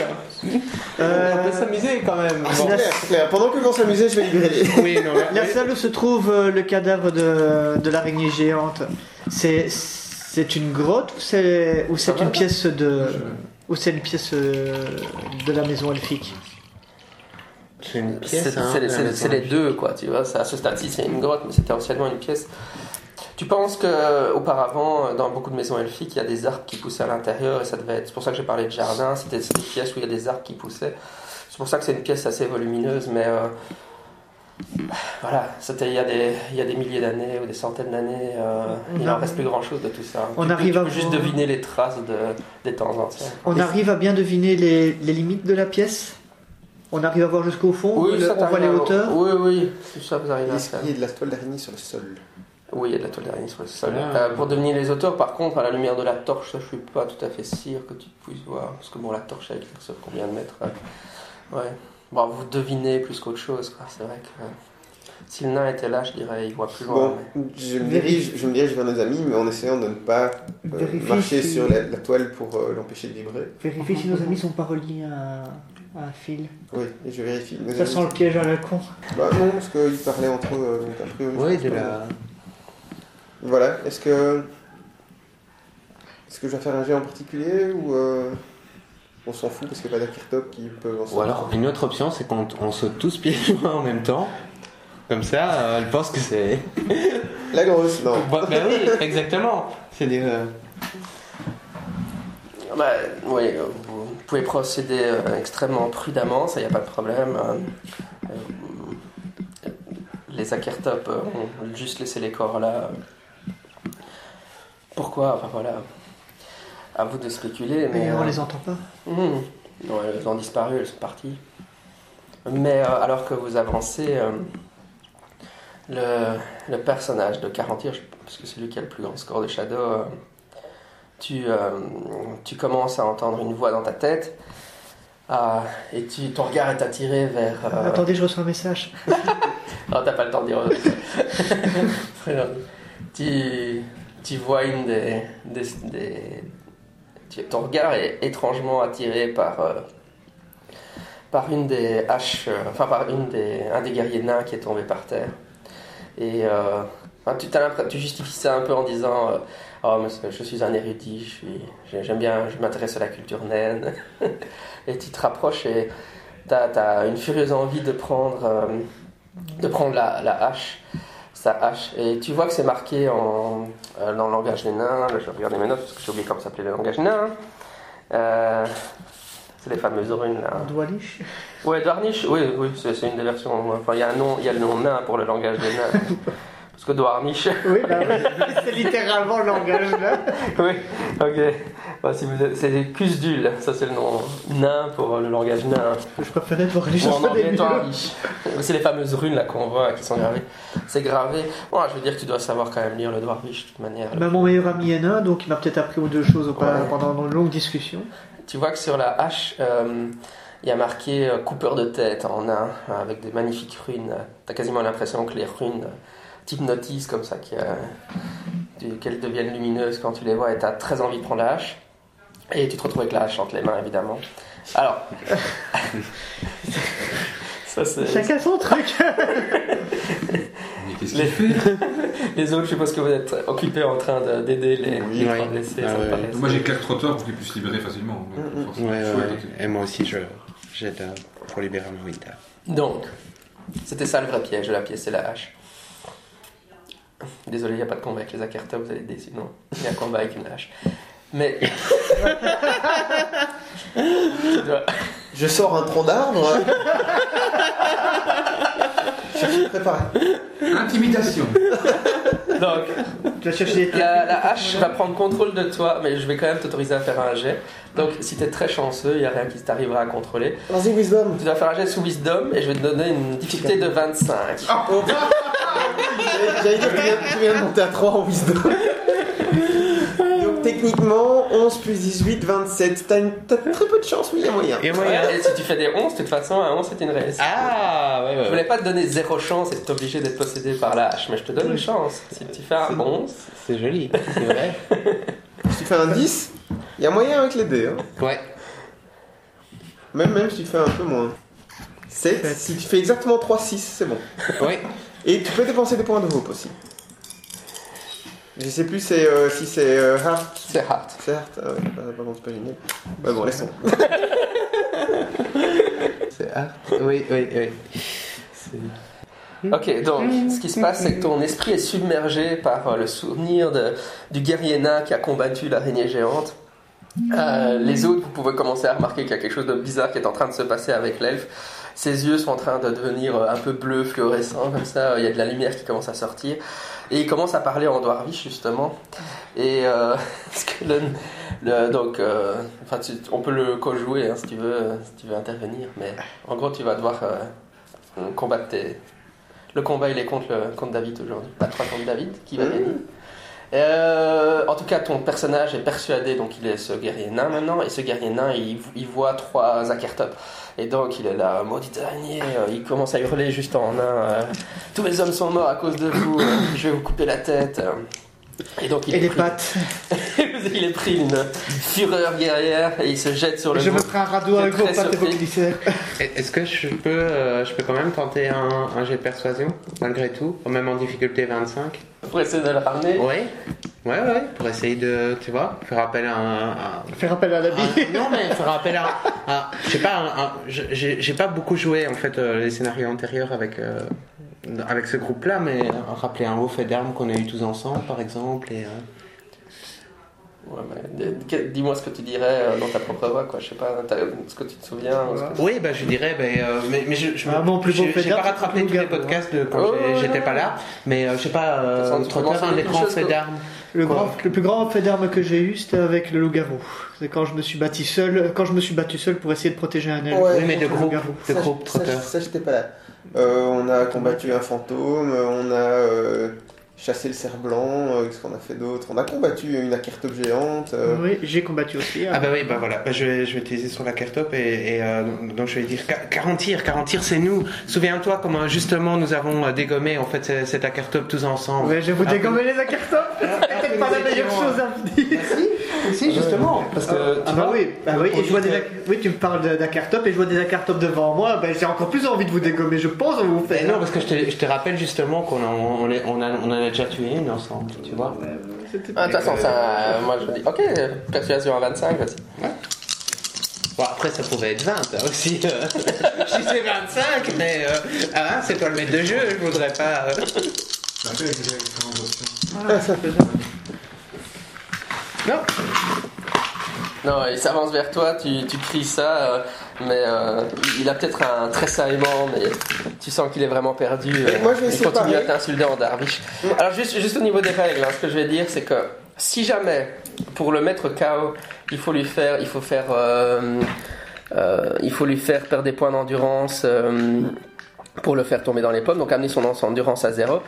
Euh, On peut s'amuser quand même. C'est Bon. clair, c'est clair. Pendant que l'on s'amusait, je vais libérer les. Oui, non, mais- La salle où se trouve euh, le cadavre de, de l'araignée géante, c'est c'est une grotte ou c'est ou c'est une pièce de ou c'est une pièce euh, de la maison elfique? C'est une C'est pièce. hein, c'est les, c'est c'est deux, quoi, tu vois. À ce stade-ci, c'est une grotte, mais c'était anciennement une pièce. Tu penses que auparavant, dans beaucoup de maisons elfiques, il y a des arbres qui poussaient à l'intérieur, et ça devait être. C'est pour ça que j'ai parlé de jardin, c'était des pièces où il y a des arbres qui poussaient. C'est pour ça que c'est une pièce assez volumineuse, mais. euh, voilà, c'était il y, a des, il y a des milliers d'années ou des centaines d'années, euh, il n'en reste plus grand chose de tout ça. On tu, peux- arrive tu à juste voir- deviner les traces de, des temps anciens. On arrive à bien deviner les, les limites de la pièce? On arrive à voir jusqu'au fond Oui, Le- ça On voit les hauteurs? Oui, oui, ça vous arrive à Est-ce faire. qu'il y a de la toile d'araignée sur le sol Oui, il y a de la toile d'araignée sur le sol. Ah. Euh, pour deviner les auteurs, par contre, à la lumière de la torche, ça, je suis pas tout à fait sûr que tu puisses voir. Parce que bon, la torche avec sur combien de mètres euh, Ouais. Bon, vous devinez plus qu'autre chose, quoi. C'est vrai que. euh, si le nain était là, je dirais, il voit plus loin. Bon, mais- je me, dirige, je me dirige vers nos amis, mais en essayant de ne pas euh, marcher si- sur la, la toile pour euh, l'empêcher de vibrer. Vérifie si nos amis sont pas reliés à, un fil. Oui, et je vérifie. Ça sent le piège à la con. Bah non, parce qu'ils parlaient entre eux. euh, donc a priori, je Oui, de la. Voilà, est-ce que. Est-ce que je dois faire un jet en particulier ou. euh, On s'en fout parce qu'il n'y a pas d'Akirtop qui peuvent en Ou alors, une autre option, c'est qu'on on saute tous pieds joints en même temps. Comme ça, euh, elle pense que c'est. La grosse, non. Bah, bah oui, exactement. C'est des. euh, Bah, oui, euh, vous pouvez procéder euh, extrêmement prudemment, ça, il n'y a pas de problème. Euh, euh, les Akertop euh, ont juste laissé les corps là. Pourquoi Enfin voilà. À vous de spéculer, mais. Mais on euh, les entend pas. Mhm. Non, elles ont disparu, elles sont parties. Mais euh, alors que vous avancez, euh, le, le personnage de Carantir, parce que c'est lui qui a le plus grand score de Shadow, euh, tu, tu commences à entendre une voix dans ta tête et tu, ton regard est attiré vers. Attendez, je reçois un message. Oh, t'as pas le temps de dire. Tu, tu vois une des. ton regard est étrangement attiré par. euh, par une des haches. euh, enfin, par une des, un des guerriers nains qui est tombé par terre. Et. euh, enfin, tu, justifies ça un peu en disant. Oh, mais je suis un érudit, je j'aime bien, je m'intéresse à la culture naine. et tu te rapproches et t'as as une furieuse envie de prendre, de prendre la hache, sa hache. Et tu vois que c'est marqué en, euh, dans le langage des nains. Là, je vais regarder mes notes parce que j'ai oublié comment s'appelait le langage nain. Euh, c'est les fameuses runes là. Doualish Ouais, Dwarnish, oui, oui c'est une des versions. Enfin, il y a un nom, il y a le nom nain pour le langage des nains. Parce que Dwarnish, Oui, bah, oui. c'est littéralement le langage là. oui, ok. Si vous c'est Cusdul, ça c'est le nom nain pour le langage nain. Je préférais voir les Ou choses des. C'est les fameuses runes là qu'on voit qui sont gravées. C'est gravé. Bon, je veux dire que tu dois savoir quand même lire le Dwarnish de toute manière. Bah, mon meilleur ami est nain, donc il m'a peut-être appris aux deux choses Ouais. pendant une longue discussion. Tu vois que sur la hache, euh, il y a marqué euh, coupeur de tête en nain, avec des magnifiques runes. Tu as quasiment l'impression que les runes euh, t'hypnotisent comme ça, qu'elles deviennent lumineuses quand tu les vois et tu as très envie de prendre la hache. Et tu te retrouves avec la hache entre les mains, évidemment. Alors. ça, c'est. Chacun son truc. Mais qu'est-ce Les, fait? Les autres, je suppose que vous êtes occupés en train de- d'aider les, Oui. les Ouais. trois blessés. Ah ça me ouais. paraît- Moi j'éclaire le trottoir pour qu'il puisse se libérer facilement. Donc, Mm, mm. Ouais. Et moi aussi, je j'aide euh, pour libérer Moïta. Donc, c'était ça le vrai piège de la pièce, c'est la hache. Désolé, il n'y a pas de combat avec les Akerta, vous allez être déçus, non? Il y a un combat avec une hache. Mais. Je sors un tronc d'arbre. Je suis préparé. Intimidation. Donc, Tu vas chercher la, la hache va prendre contrôle de toi, mais je vais quand même t'autoriser à faire un jet. Donc, si t'es très chanceux, il n'y a rien qui t'arrivera à contrôler. Vas-y, Wisdom. Tu dois faire un jet sous Wisdom et je vais te donner une difficulté de 25. Oh. J'allais dire, tu viens, tu viens de monter à 3 en Wisdom. Techniquement, 11 plus 18, 27. T'as une- t'as très peu de chance, oui, il y a moyen. Et moi, Ouais, et si tu fais des 11, de toute façon, un 11 c'est une réussite. Ah, ouais, Je ouais. voulais pas te donner zéro chance et t'obliger d'être possédé par la hache, mais je te donne une chance. Si tu fais un 11, C'est joli, c'est vrai. Si tu fais un 10, il y a moyen avec les dés. Hein. Ouais. Même, même si tu fais un peu moins. 7, si tu fais exactement 3, 6, c'est bon. Ouais. Et tu peux dépenser des points de hope aussi. Je sais plus c'est, euh, si c'est euh, Heart. c'est hard. C'est Heart. Ah ouais, bah, par contre, c'est pas génial. Ouais, bon, laissons. C'est ah. Oui, oui, oui. Ok, donc ce qui se passe, c'est que ton esprit est submergé par euh, le souvenir de- du guerrier nain qui a combattu l'araignée géante. Les autres, vous pouvez commencer à remarquer qu'il y a quelque chose de bizarre qui est en train de se passer avec l'elfe. Ses yeux sont en train de devenir un peu bleus, fluorescents, comme ça. Il y a de la lumière qui commence à sortir. Et il commence à parler en Dwarvish, justement. Et euh, ce que le- le- donc, euh, enfin, tu- on peut le co-jouer hein, si tu veux, si tu veux intervenir. Mais en gros, tu vas devoir euh, combattre tes, le combat, il est contre, le, contre David aujourd'hui. Pas 3 contre David, qui va Mhm. gagner. Euh, en tout cas, ton personnage est persuadé, donc il est ce guerrier nain maintenant, et ce guerrier nain, il, voit trois Akertop. Et donc il est là, maudit araignée, euh, il commence à hurler juste en nain, euh, tous les hommes sont morts à cause de vous, euh, je vais vous couper la tête. Et donc il Et les pris, pattes. il est pris d'une fureur guerrière, et il se jette sur le Je me ferai un radeau avec vos pattes et vos surpris. glissaires. Est-ce que je peux, euh, je peux quand même tenter un, un jet de persuasion, malgré tout, même en difficulté 25 pour essayer de le ramener. Ouais. Ouais, ouais, pour essayer de, tu vois, faire appel à un. à- Faire appel à l'habit. un- non, mais faire appel à. à- je sais pas, j'ai pas beaucoup joué, en fait, euh, les scénarios antérieurs avec. euh, avec ce groupe-là, mais rappeler un haut fait d'armes qu'on a eu tous ensemble, par exemple, et. euh, Ouais, Dis-moi ce que tu dirais euh, dans ta propre voix, quoi. Je sais pas, ce que tu te souviens. que- Oui, bah, je dirais, ben, euh, mais, mais je, je Ah, plus j'ai- pas rattrapé tous les podcasts de quand Oh, j'étais pas là, mais euh, je sais pas, euh, les grands faits d'armes. Le, Quoi grand, le plus grand fait d'armes que j'ai eu, c'était avec le loup-garou. C'est quand je me suis battu seul, quand je me suis battu seul pour essayer de protéger un elfe. Ouais, Oui, mais de groupe, de Ça, groupe ça, ça, j'étais pas là. Euh, on a combattu un fantôme, on a. chassé le cerf blanc, euh, qu'est-ce qu'on a fait d'autre? On a combattu une akertop géante. euh, Oui, j'ai combattu aussi. hein. Ah bah oui, bah voilà, Bah, je, vais, je vais utiliser sur la cartope et, et, euh, donc je vais dire 40 tirs, 40 tirs c'est nous. Souviens-toi comment justement nous avons dégommé en fait cette- cette akertope tous ensemble. Ouais, je vais vous Ah, dégommer les acartopes C'est peut-être pas la meilleure chose à dire. Si, justement. Parce que Ah bah oui, bah oui, et je vois des oui, tu me parles d'acartopes et je vois des acartopes devant moi, bah, j'ai encore plus envie de vous dégommer, je pense, on vous Mais fait. non, parce que je te, je te rappelle justement qu'on on, on, a- a déjà tué une ensemble, tu vois. Ah, de toute façon, ça, moi je dis, ok, persuasion à 25, vas-y. Bon, après, ça pouvait être 20 hein, aussi. euh. je disais 25, mais euh, ah, c'est toi le maître de jeu, je voudrais pas. euh. Ça fait avec les différentes options. Non, Non, il s'avance vers toi, tu, tu cries ça, euh, mais euh, il a peut-être un tressaillement, mais tu sens qu'il est vraiment perdu. euh, moi, je vais il essayer de continue à t'insulter en darvish. Alors, juste, juste au niveau des règles, hein, ce que je vais dire, c'est que si jamais, pour le mettre KO, il faut lui faire, il faut faire, euh, euh, il faut lui faire perdre des points d'endurance. euh, pour le faire tomber dans les pommes, donc amener son endurance à zéro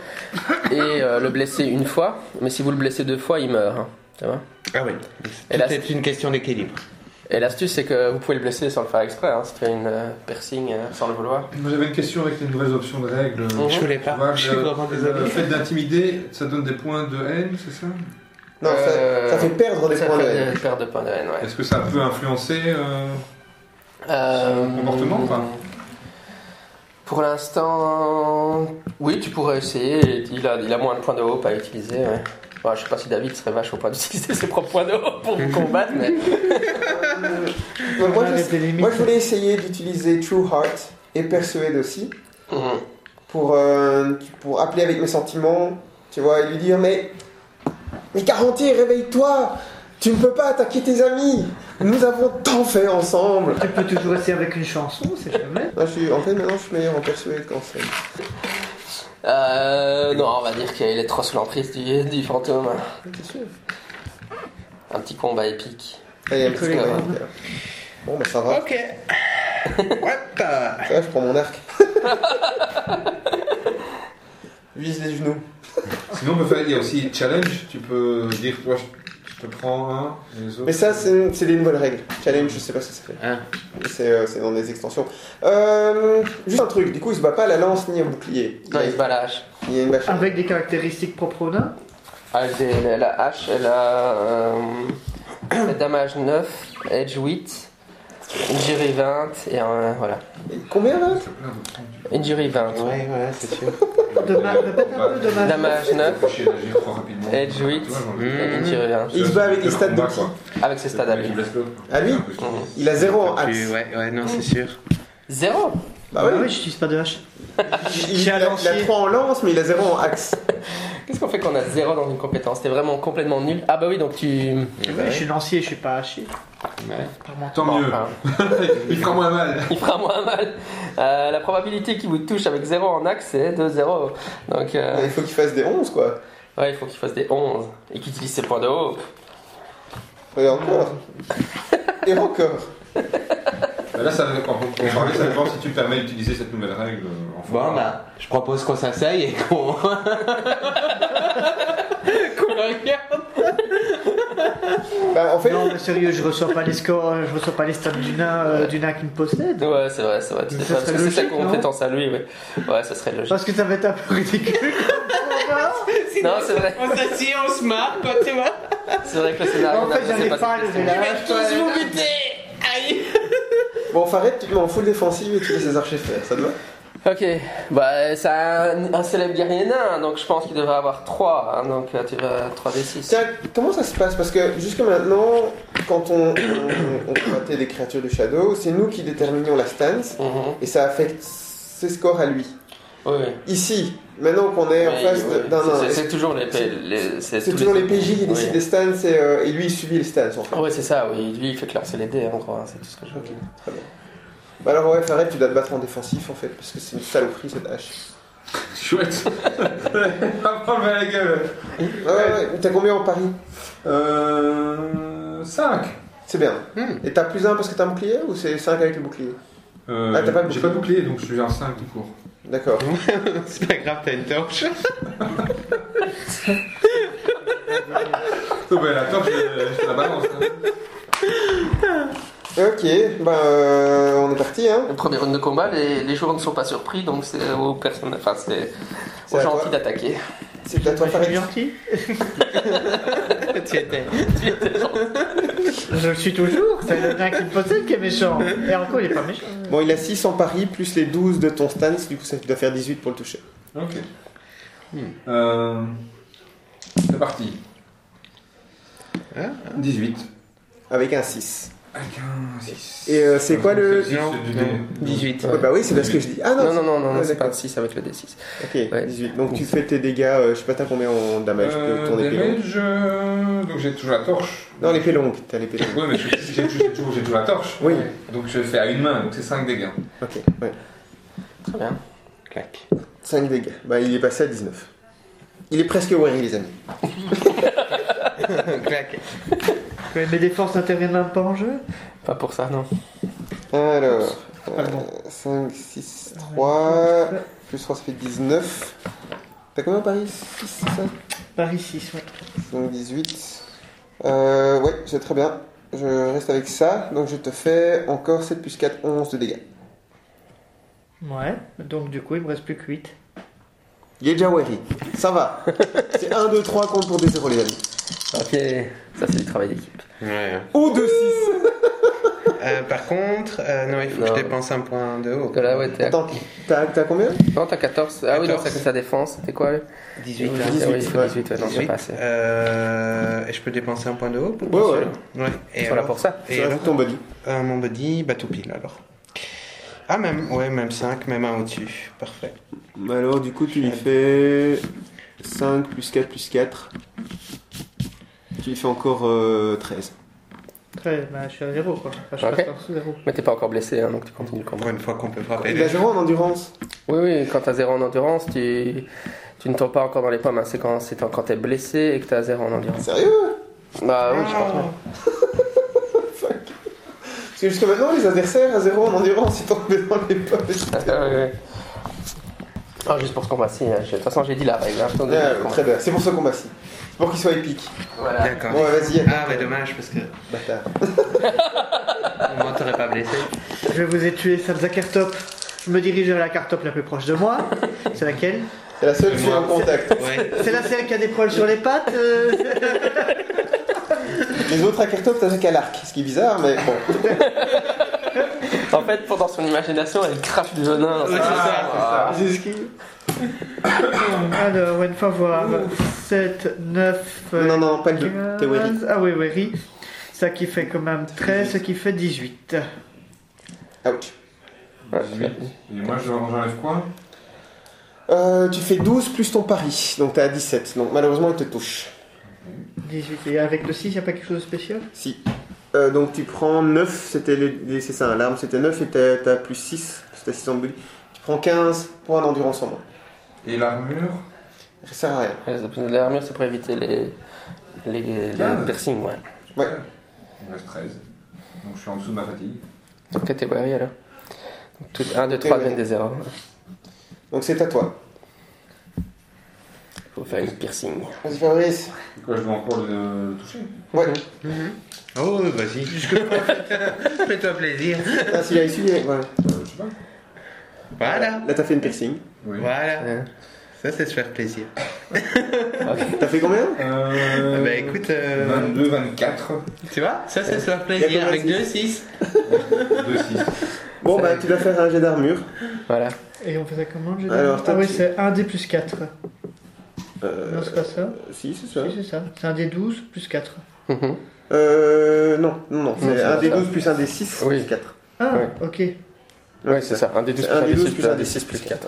et euh, le blesser une fois. Mais si vous le blessez deux fois, il meurt. hein, tu vois Ah oui, c'est une question d'équilibre. Et l'astuce, c'est que vous pouvez le blesser sans le faire exprès. Hein. Ça fait une euh, piercing euh, sans le vouloir. Moi j'avais une question avec les nouvelles options de règles. Mhm. Je voulais Tu pas, vois, je suis le, vraiment le désolé. fait d'intimider, ça donne des points de haine, c'est ça? Non, ça- Euh, ça, fait perdre des Ça points de haine. des de points de haine, ouais. Est-ce que ça peut influencer euh, Euh, comportement ou pas? Pour l'instant, oui, tu pourrais essayer. Il a, il a moins de points de hope à utiliser. Ouais. Bon, je sais pas si David serait vache au point d'utiliser ses propres points pour vous combattre, mais moi, je, moi, voulais essayer d'utiliser True Heart et Persuade aussi Mhm. pour, euh, pour appeler avec mes sentiments, tu vois, et lui dire Mais, mais Garantie, réveille-toi Tu ne peux pas attaquer tes amis Nous avons tant fait ensemble Tu peux toujours essayer avec une chanson, c'est jamais. Non, je suis, En fait, maintenant, je suis meilleur en Persuade qu'en scène. Euh, non, on va dire qu'il est trop sous l'emprise du, du fantôme. Un petit combat épique. Allez, un petit. Bon, bah ça va. Ok. What the- Ça va, je prends mon arc. Vise les genoux. Sinon, on peut faire, il y a aussi challenge. Tu peux dire, toi, je, prends un, et les autres. Mais ça, c'est c'est des nouvelles règles. Challenge, je sais pas ce que ça fait. Hein. C'est euh, c'est dans des extensions. Euh, juste un truc, du coup, il se bat pas à la lance ni au bouclier. Non, il se balâche. Il y a une machine. Avec des caractéristiques propres au nain. Des- la, la hache, elle a euh, damage 9, edge 8, injury 20 et un, voilà. Combien là? Injury 20. Ouais, ouais, c'est sûr. Dommage, répète un peu, dommage. Damage 9, Faut chier d'agir trop rapidement. Edge Tu 8 vois, genre, et Mmh. injury 20. Il se bat avec les stats de Combat, qui? Avec ses stats à lui. À lui? Mhm. Il a 0 en axe. Ouais, ouais, non, c'est sûr. Zéro? Bah Ah oui, oui, j'utilise pas de hache. il, a, il a lancier. 3 en lance, mais il a 0 en axe. Qu'est-ce qu'on fait quand on a zéro dans une compétence? T'es vraiment complètement nul. Ah bah oui, donc tu... Ouais, Je suis lancier, je suis pas haché. Ouais. Tant Bon, mieux. enfin, Il fera moins mal. il fera moins mal. Euh, la probabilité qu'il vous touche avec 0 en axe, c'est de 0. Donc, euh, Il faut qu'il fasse des 11, quoi. ouais, il faut qu'il fasse des 11 et qu'il utilise ses points de haut. Et encore. Et encore. Bah Là, ça, on on parlait, ça dépend si tu permets d'utiliser cette nouvelle règle euh, en Bon, bah, je propose qu'on s'asseye et qu'on. Regarde. Bah, en fait, Non, mais sérieux, je reçois pas les scores, je reçois pas les stats du nain, euh, du nain qui me possède. Ouais, c'est vrai, c'est vrai. Ça Parce que c'est sa compétence à lui, ouais. Ouais, ça serait logique. Parce que ça va être un peu ridicule. Non, c'est vrai. On s'assied, on se marre, quoi, tu vois. C'est vrai que le scénario en fait, j'arrive pas à cette lever la hache. Tous vous buter Aïe bon, Faret, tu te mets en full défensive et tu laisses les archers faire, ça te va? Ok, bah c'est un, un célèbre guerrier nain, donc je pense qu'il devrait avoir 3, donc euh, tu vas 3d6. Tiens, comment ça se passe? Parce que jusque maintenant, quand on, on, on combattait des créatures de Shadow, c'est nous qui déterminions la stance Mhm. et ça affecte ses scores à lui. Oui. Ici, maintenant qu'on est en face d'un c'est- nain, c'est- toujours les, c'est toujours les PJ qui décident des stances et, euh, et lui il subit les stances en fait. Ouais, c'est ça, oui. Lui, il fait que lancer les dés, en gros, hein, c'est tout ce que je veux Ok, dire. Bah alors ouais, Faret, tu dois te battre en défensif en fait, parce que c'est une saloperie cette hache. Chouette. Prends le la gueule. Ouais, ouais, ouais. T'as combien en pari Euh. 5. C'est bien. Hmm. Et t'as plus 1 parce que t'as un bouclier ou c'est 5 avec le bouclier Euh, Ah, t'as pas de J'ai pas de bouclier, donc je suis un 5 tout court. D'accord. C'est pas grave, t'as une torche. Donc, ben, la torche, je, je te la balance. hein. Ok, ben euh, on est parti, hein. Le premier round de combat, les, les joueurs ne sont pas surpris, donc c'est aux personnes, enfin c'est aux à gentils d'attaquer. C'est à toi, Moi, je suis Farid. gentil. tu étais, tu étais gentil. Je le suis toujours. C'est le nain qui me possède qui est méchant. Et encore, il est pas méchant. Bon, il a 6 en pari, plus les 12 de ton stance, du coup ça doit faire 18 pour le toucher. Ok. Euh, c'est parti. Ah, 18. Avec un 6. 6. Et euh, c'est quoi le... Non, du non, dé. 18. Ouais, bah oui, c'est parce que je dis... Ah non, Non, non, non, non, Ouais, c'est pas d'accord. 6 avec le D6. Ok, Ouais. 18. Donc tu fais tes dégâts, euh, je sais pas t'as combien en damage de Euh, ton épée longue. damage, euh, donc j'ai toujours la torche. Non, l'épée longue, t'as l'épée longue. Oui, mais j'ai toujours, j'ai toujours la torche. Oui. Donc je fais à une main, donc c'est 5 dégâts. Ok, ouais. Très bien. Clac. 5 dégâts. Bah il est passé à 19. Il est presque weary les amis. Clac. Ouais, Mes défenses n'interviennent même pas en jeu. Pas pour ça, non. Alors, bon. 5, 6, 3, plus 3 ça fait 19. T'as combien Paris? 6, c'est ça? Paris 6, ouais. Donc 18. Euh, ouais, c'est très bien. Je reste avec ça. Donc je te fais encore 7 plus 4, 11 de dégâts. Ouais. Donc du coup, il me reste plus que 8. Weary. Ça va. C'est 1, 2, 3 compte pour des 0 les amis. Ok, ça c'est du travail d'équipe. Ouais. Ou 2, 6. Euh, par contre, euh, non, il faut que Non. je dépense un point de haut. Là, ouais, t'es à... Attends, t'as t'as combien? Non, t'as 14. Ah oui, non, 14. ça c'est sa défense. C'était quoi là 18. Ah, 18, oui, il faut ouais. 18, ouais, non, c'est 18. pas assez. Euh, et je peux dépenser un point de haut pour Ouais, ouais. Ouais. Et Voilà alors pour ça. Et Ça alors ton body. Euh, Mon body, bah tout pile alors. Ah, même, ouais, même 5, même un au-dessus. Parfait. Alors du coup tu lui fais 5 plus 4 plus 4. Tu lui fais encore euh, 13. Très, bah, je suis à 0 quoi. Enfin, je Ok. passe en dessous 0. Mais t'es pas encore blessé, hein, donc tu continues le Pour combat. une fois qu'on peut frapper Il a les 0 en endurance. Oui, oui, quand t'as 0 en endurance, tu, tu ne tombes pas encore dans les pommes. hein. C'est quand, c'est quand t'es blessé et que t'as 0 en endurance. Sérieux? Bah oui, je pense. Oh. bien. Parce que jusqu'à maintenant les adversaires à 0 en endurance ils tombaient dans les pommes. Ah, ouais, ouais. Ah, juste pour ce combat-ci. hein. De toute façon, j'ai dit la règle. hein. Ah, très bien, c'est pour ce combat-ci. C'est pour qu'il soit épique. Voilà. D'accord. Bon vas-y, Ah, mais dommage parce que bâtard. moi t'aurais pas blessé. Je vous ai tué, Salza Cartop. Je me dirige vers la cartop la plus proche de moi. C'est laquelle? C'est la seule qui est en contact. Ouais. C'est la celle qui a des poils sur les pattes euh, Les autres à Kertop t'as qu'à l'arc, ce qui est bizarre mais bon. En fait, pendant son imagination, elle crache du venin. Ouais, c'est ça. C'est ce qui. Alors, une fois voir. 7, 9. Non, non, pas le. Ah oui, weary. Ça qui fait quand même 13, ce qui fait 18. Ouch. Ouais. 18. Et moi je- j'enlève quoi? Euh, tu fais 12 plus ton pari, donc t'es à 17. Donc malheureusement il te touche. 18. Et avec le 6, il n'y a pas quelque chose de spécial? Si. Euh, donc tu prends 9, c'était les- c'est ça, l'arme c'était 9 et t'as plus 6, c'était 6 en body. Tu prends 15 points d'endurance en moins. Et l'armure? Ça sert à rien. Ouais, L'armure, c'est pour éviter les, les, les piercings, ouais. Ouais. Il me reste 13. Donc je suis en dessous de ma fatigue. Donc t'es wary alors. 1, 2, 3 Ouais. viennent des erreurs. Donc c'est à toi. Faut faire une piercing. Vas-y Fabrice. Quoi, je dois encore le, le toucher Ouais. Oh, vas-y. Fais-toi plaisir. Ah, s'il a est- voilà. Euh, Je sais pas. Voilà. Là t'as fait une piercing. Oui. Voilà. Ouais. Ça, c'est se faire plaisir. T'as fait combien? Euh, bah écoute, euh, 22, 24, tu vois, ça, c'est se faire plaisir avec de 2, 6. 2, 6. Bon Ça bah tu dois faire un jet d'armure. Voilà. Et on faisait comment je Alors, Ah toi, oui, c'est 1 d plus 4. Euh, Non, c'est pas ça. si c'est ça. Si, c'est ça. C'est un d 12 plus 4. Mhm. Euh, non, non, non, c'est un des ça. 12 plus un des 6 Oui. plus 4. Ah, Ouais. ok. Ouais, c'est ça. 1 des 12 C'est plus un 1 des des 12 6 plus un 1 des des 6 6 plus 4.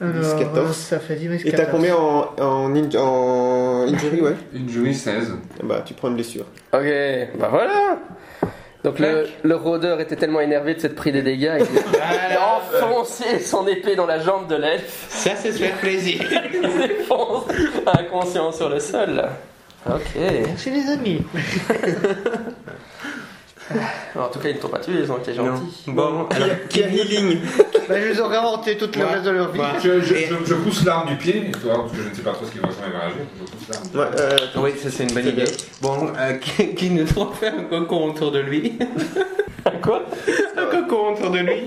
Alors, 10, 14. euh, ça fait 10 plus Et t'as 14. combien en, en, in- en injury, ouais? Une jury 16. Bah tu prends une blessure. Ok, bah voilà. Donc le, le rôdeur était tellement énervé de s'être pris des dégâts, il a enfoncé son épée dans la jambe de l'elfe, Ça, c'est se faire plaisir. il défonce inconscient sur le sol. Ok. Merci les amis. En tout cas, ils ne t'ont pas tué, ils ont été Non. gentils. Bon, alors, Qui a healing Bah, ils ont inventé tout le Ouais. reste de leur vie. Ouais. Je, je, Et- je, je pousse l'arme du pied, toi, parce que je ne sais pas trop ce qui va comment il va réagir, je pousse l'arme. Ouais, euh, Oui, ça c'est une bonne idée. Bon, euh, qui, qui nous trouve faire un cocon autour de lui Quoi? Un cocon autour de lui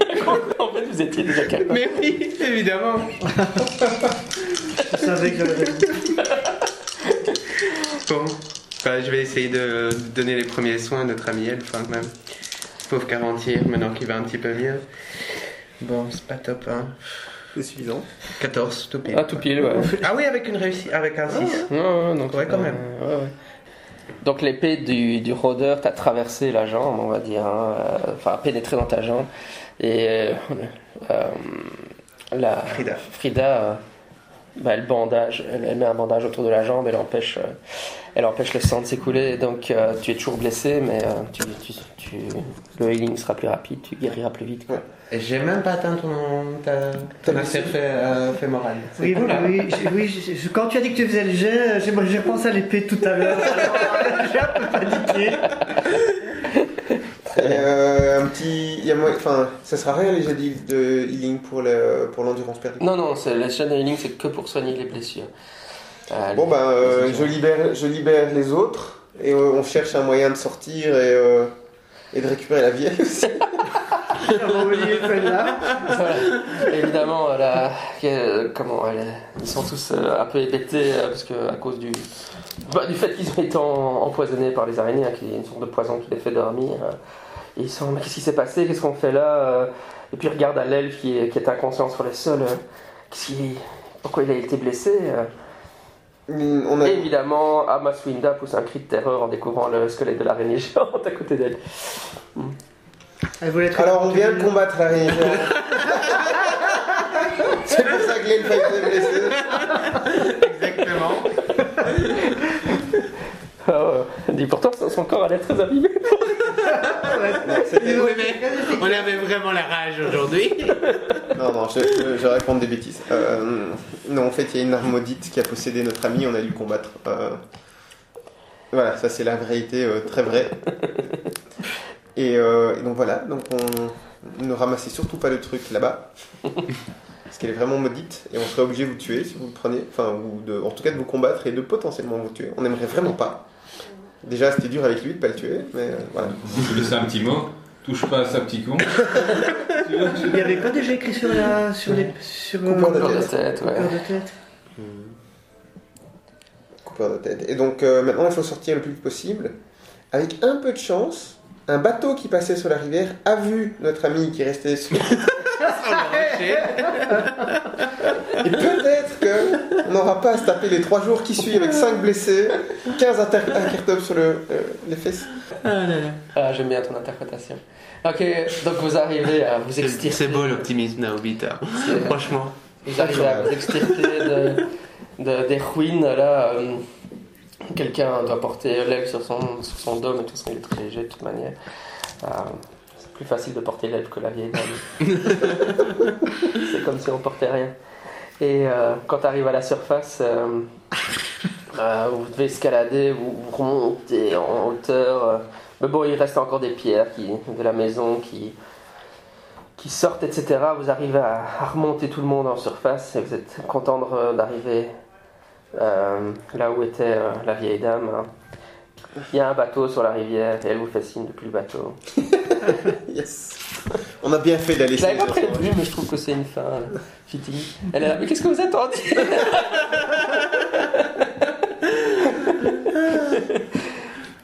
En fait, vous étiez déjà calme. Mais oui, évidemment. Je savais que j'avais Bon, bah, je vais essayer de donner les premiers soins à notre ami Elf, quand même. Pauvre garantir, maintenant qu'il va un petit peu mieux. Bon, c'est pas top, hein. c'est suffisant. 14, tout pile. Ah, tout pile, ouais. Ah oui, avec une réussite, avec un 6. Ouais, ouais, donc, Ouais, quand même. euh, ouais, ouais. Donc l'épée du, du rôdeur t'a traversé la jambe, on va dire, hein, euh, enfin pénétré dans ta jambe. Et euh, euh, la Frida. Frida, euh, bah, elle bandage, elle, elle met un bandage autour de la jambe, elle empêche, euh, elle empêche le sang de s'écouler. Donc euh, tu es toujours blessé, mais euh, tu, tu, tu- le healing sera plus rapide, tu guériras plus vite. Quoi. Et J'ai même pas atteint ton, ta, T'as ton euh. C'est Oui, oui, j'ai- oui, quand tu as dit que tu faisais le jet, j'ai pensé à l'épée tout à l'heure. J'ai un peu paniqué. Et, euh, un petit. il Y a moyen- enfin, ça sera rien les jets de healing pour le- pour l'endurance perdue. Non, non, c'est, le chaîne de healing, c'est que pour soigner les blessures. Euh, Bon les- ben, euh, les je, libère, je libère les autres et euh, on cherche un moyen de sortir et, euh, et de récupérer la vieille aussi. Voilà. Évidemment, la- comment, elle- ils sont tous euh, un peu hébétés euh, parce que à cause du, bah, du fait qu'ils ont été empoisonnés par les araignées, hein, qui est une sorte de poison qui les fait dormir. Et ils sont, mais qu'est-ce qui s'est passé? Qu'est-ce qu'on fait là? Euh, Et puis ils regardent à l'elfe qui est, qui est inconscient sur le sol. euh, qu'est-ce qui- pourquoi il a été blessé euh. On a... Et évidemment, Amaswinda pousse un cri de terreur en découvrant le squelette de l'araignée géante à côté d'elle. Elle voulait être Alors on vient de combattre l'araignée géante. C'est pour ça que l'elfe a été blessé. Exactement. Ah ouais. Et pourtant, son corps a l'air très abîmé. Oui, mais on avait vraiment la rage aujourd'hui. Non, non, je, je, je raconte des bêtises. Euh, non, en fait, il y a une arme maudite qui a possédé notre ami, on a dû combattre. Euh, voilà, ça c'est la vérité euh, très vraie. Et, euh, et donc voilà, donc on ne ramassez surtout pas le truc là-bas. Parce qu'elle est vraiment maudite et on serait obligé de vous tuer si vous le prenez. Enfin, ou de, en tout cas de vous combattre et de potentiellement vous tuer. On n'aimerait vraiment pas. Déjà, c'était dur avec lui de pas le tuer, mais euh, voilà. Je vais laisser un petit mot. Touche pas à ça, petit con. Tu Il y avait quoi déjà écrit sur la. sur les. sur. euh, Coupeur de Coupeur de tête. ouais. coupeur de tête coupeur de tête. Et donc euh, maintenant, il faut sortir le plus vite possible. Avec un peu de chance, un bateau qui passait sur la rivière a vu notre ami qui restait sur. Et peut-être qu'on n'aura pas à se taper les trois jours qui suivent avec 5 blessés, 15 inter- incartopes sur le, euh, les fesses. Ah, j'aime bien ton interprétation. Ok, donc vous arrivez à vous extirper. c'est beau l'optimisme d'Aobita. C'est- Franchement. Vous arrivez à vous extirper de, de- des ruines. Là, euh, quelqu'un doit porter l'aile sur son, sur son dôme et tout ça, il est très léger de toute manière. Euh, plus facile de porter l'aile que la vieille dame. c'est comme si on portait rien. Et euh, quand tu arrives à la surface, euh, euh, vous devez escalader, vous, vous remontez en hauteur. mais bon, il reste encore des pierres qui, de la maison qui, qui sortent, etc. Vous arrivez à, à remonter tout le monde en surface et vous êtes content d'arriver euh, là où était la vieille dame. hein. Il y a un bateau sur la rivière et elle vous fait signe depuis le bateau. Yes. On a bien fait d'aller Je l'avais pas prévu, mais je trouve que c'est une fin euh, fitting. Elle est là, mais qu'est-ce que vous attendiez?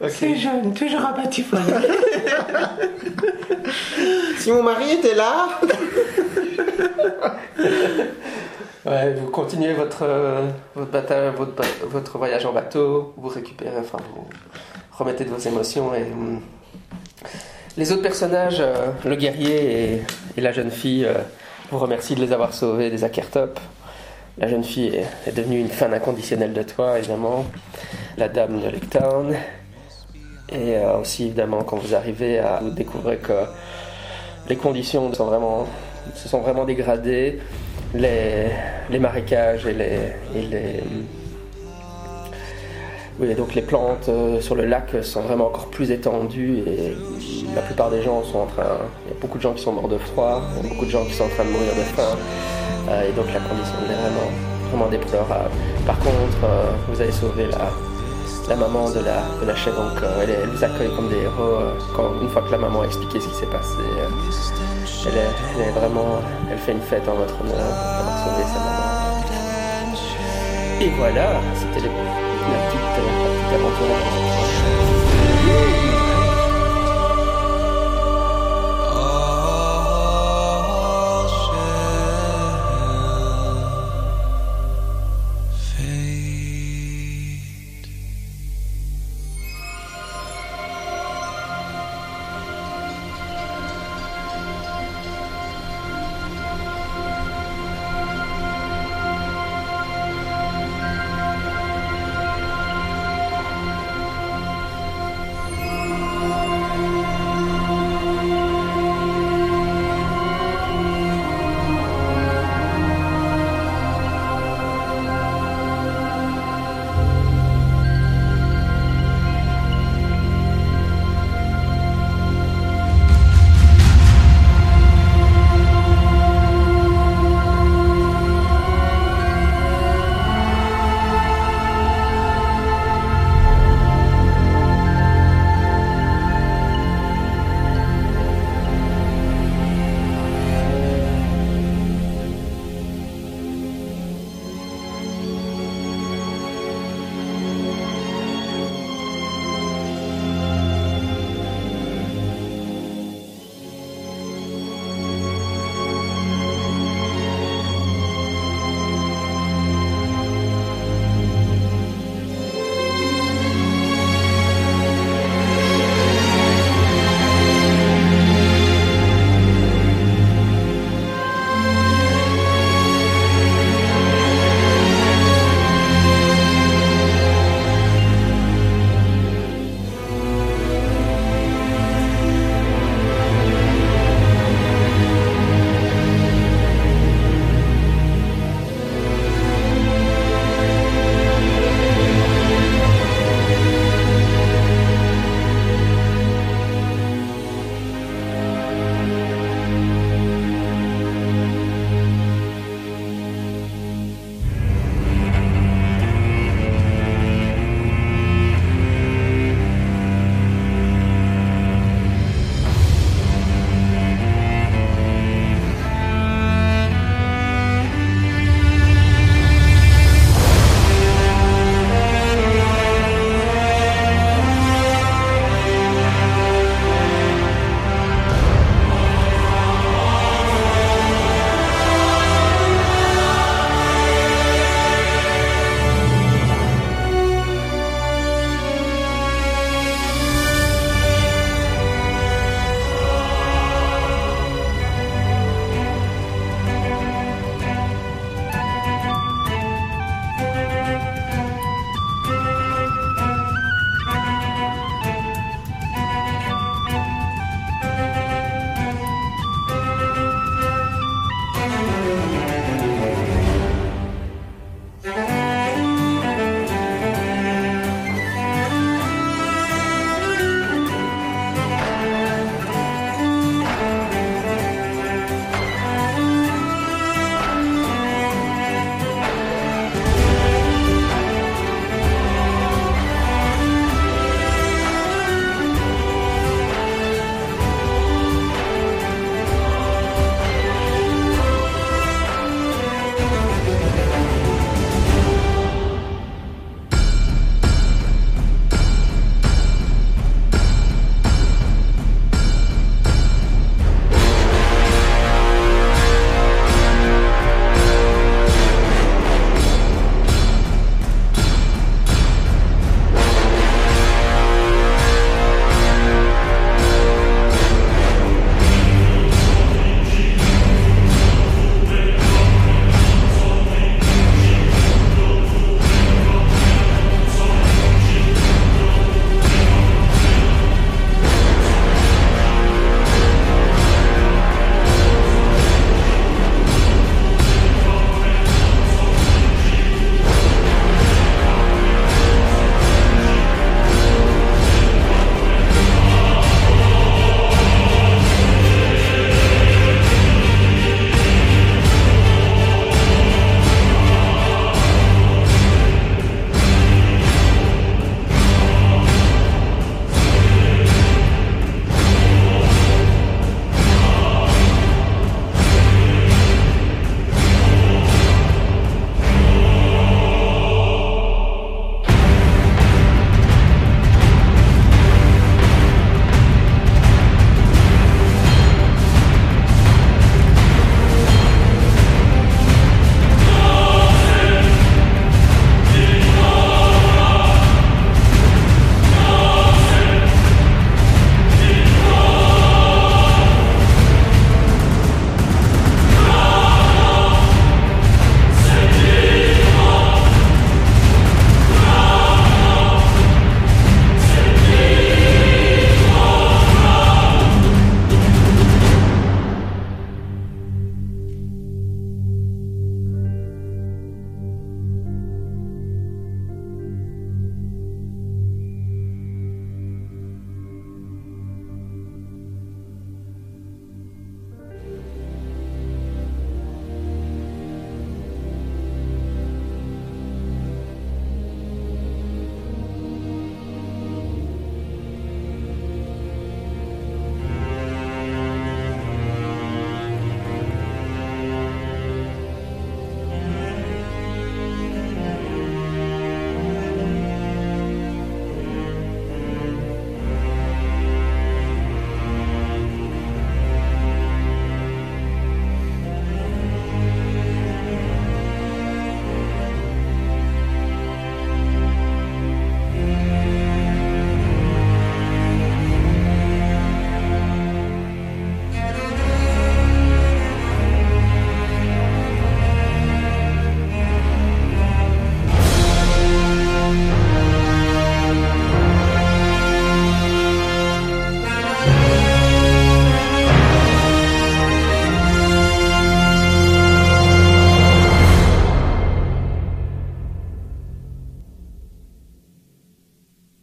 C'est jeune, toujours un petit Si mon mari était là, Ouais, vous continuez votre, euh, votre, bataille, votre, ba- votre voyage en bateau, vous récupérez, enfin, vous remettez de vos émotions et. hum, Les autres personnages, euh, le guerrier et, la jeune fille, euh, vous remercient de les avoir sauvés des Akertop. La jeune fille est, devenue une fan inconditionnelle de toi, évidemment. La dame de Lectown. Et euh, aussi, évidemment, quand vous arrivez à vous découvrir que les conditions se sont vraiment dégradées les, marécages et les, Oui, donc les plantes euh, sur le lac sont vraiment encore plus étendues et la plupart des gens sont en train. Il y a beaucoup de gens qui sont morts de froid, il y a beaucoup de gens qui sont en train de mourir de faim. euh, et donc la condition est vraiment, vraiment déplorable. Par contre, euh, vous avez sauvé la, maman de la, de la chèvre, elle, elle vous accueille comme des héros. quand, une fois que la maman a expliqué ce qui s'est passé, elle, est, vraiment. Elle fait une fête en votre honneur d'avoir sauvé sa maman. Et voilà, c'était la petite, でもこれ？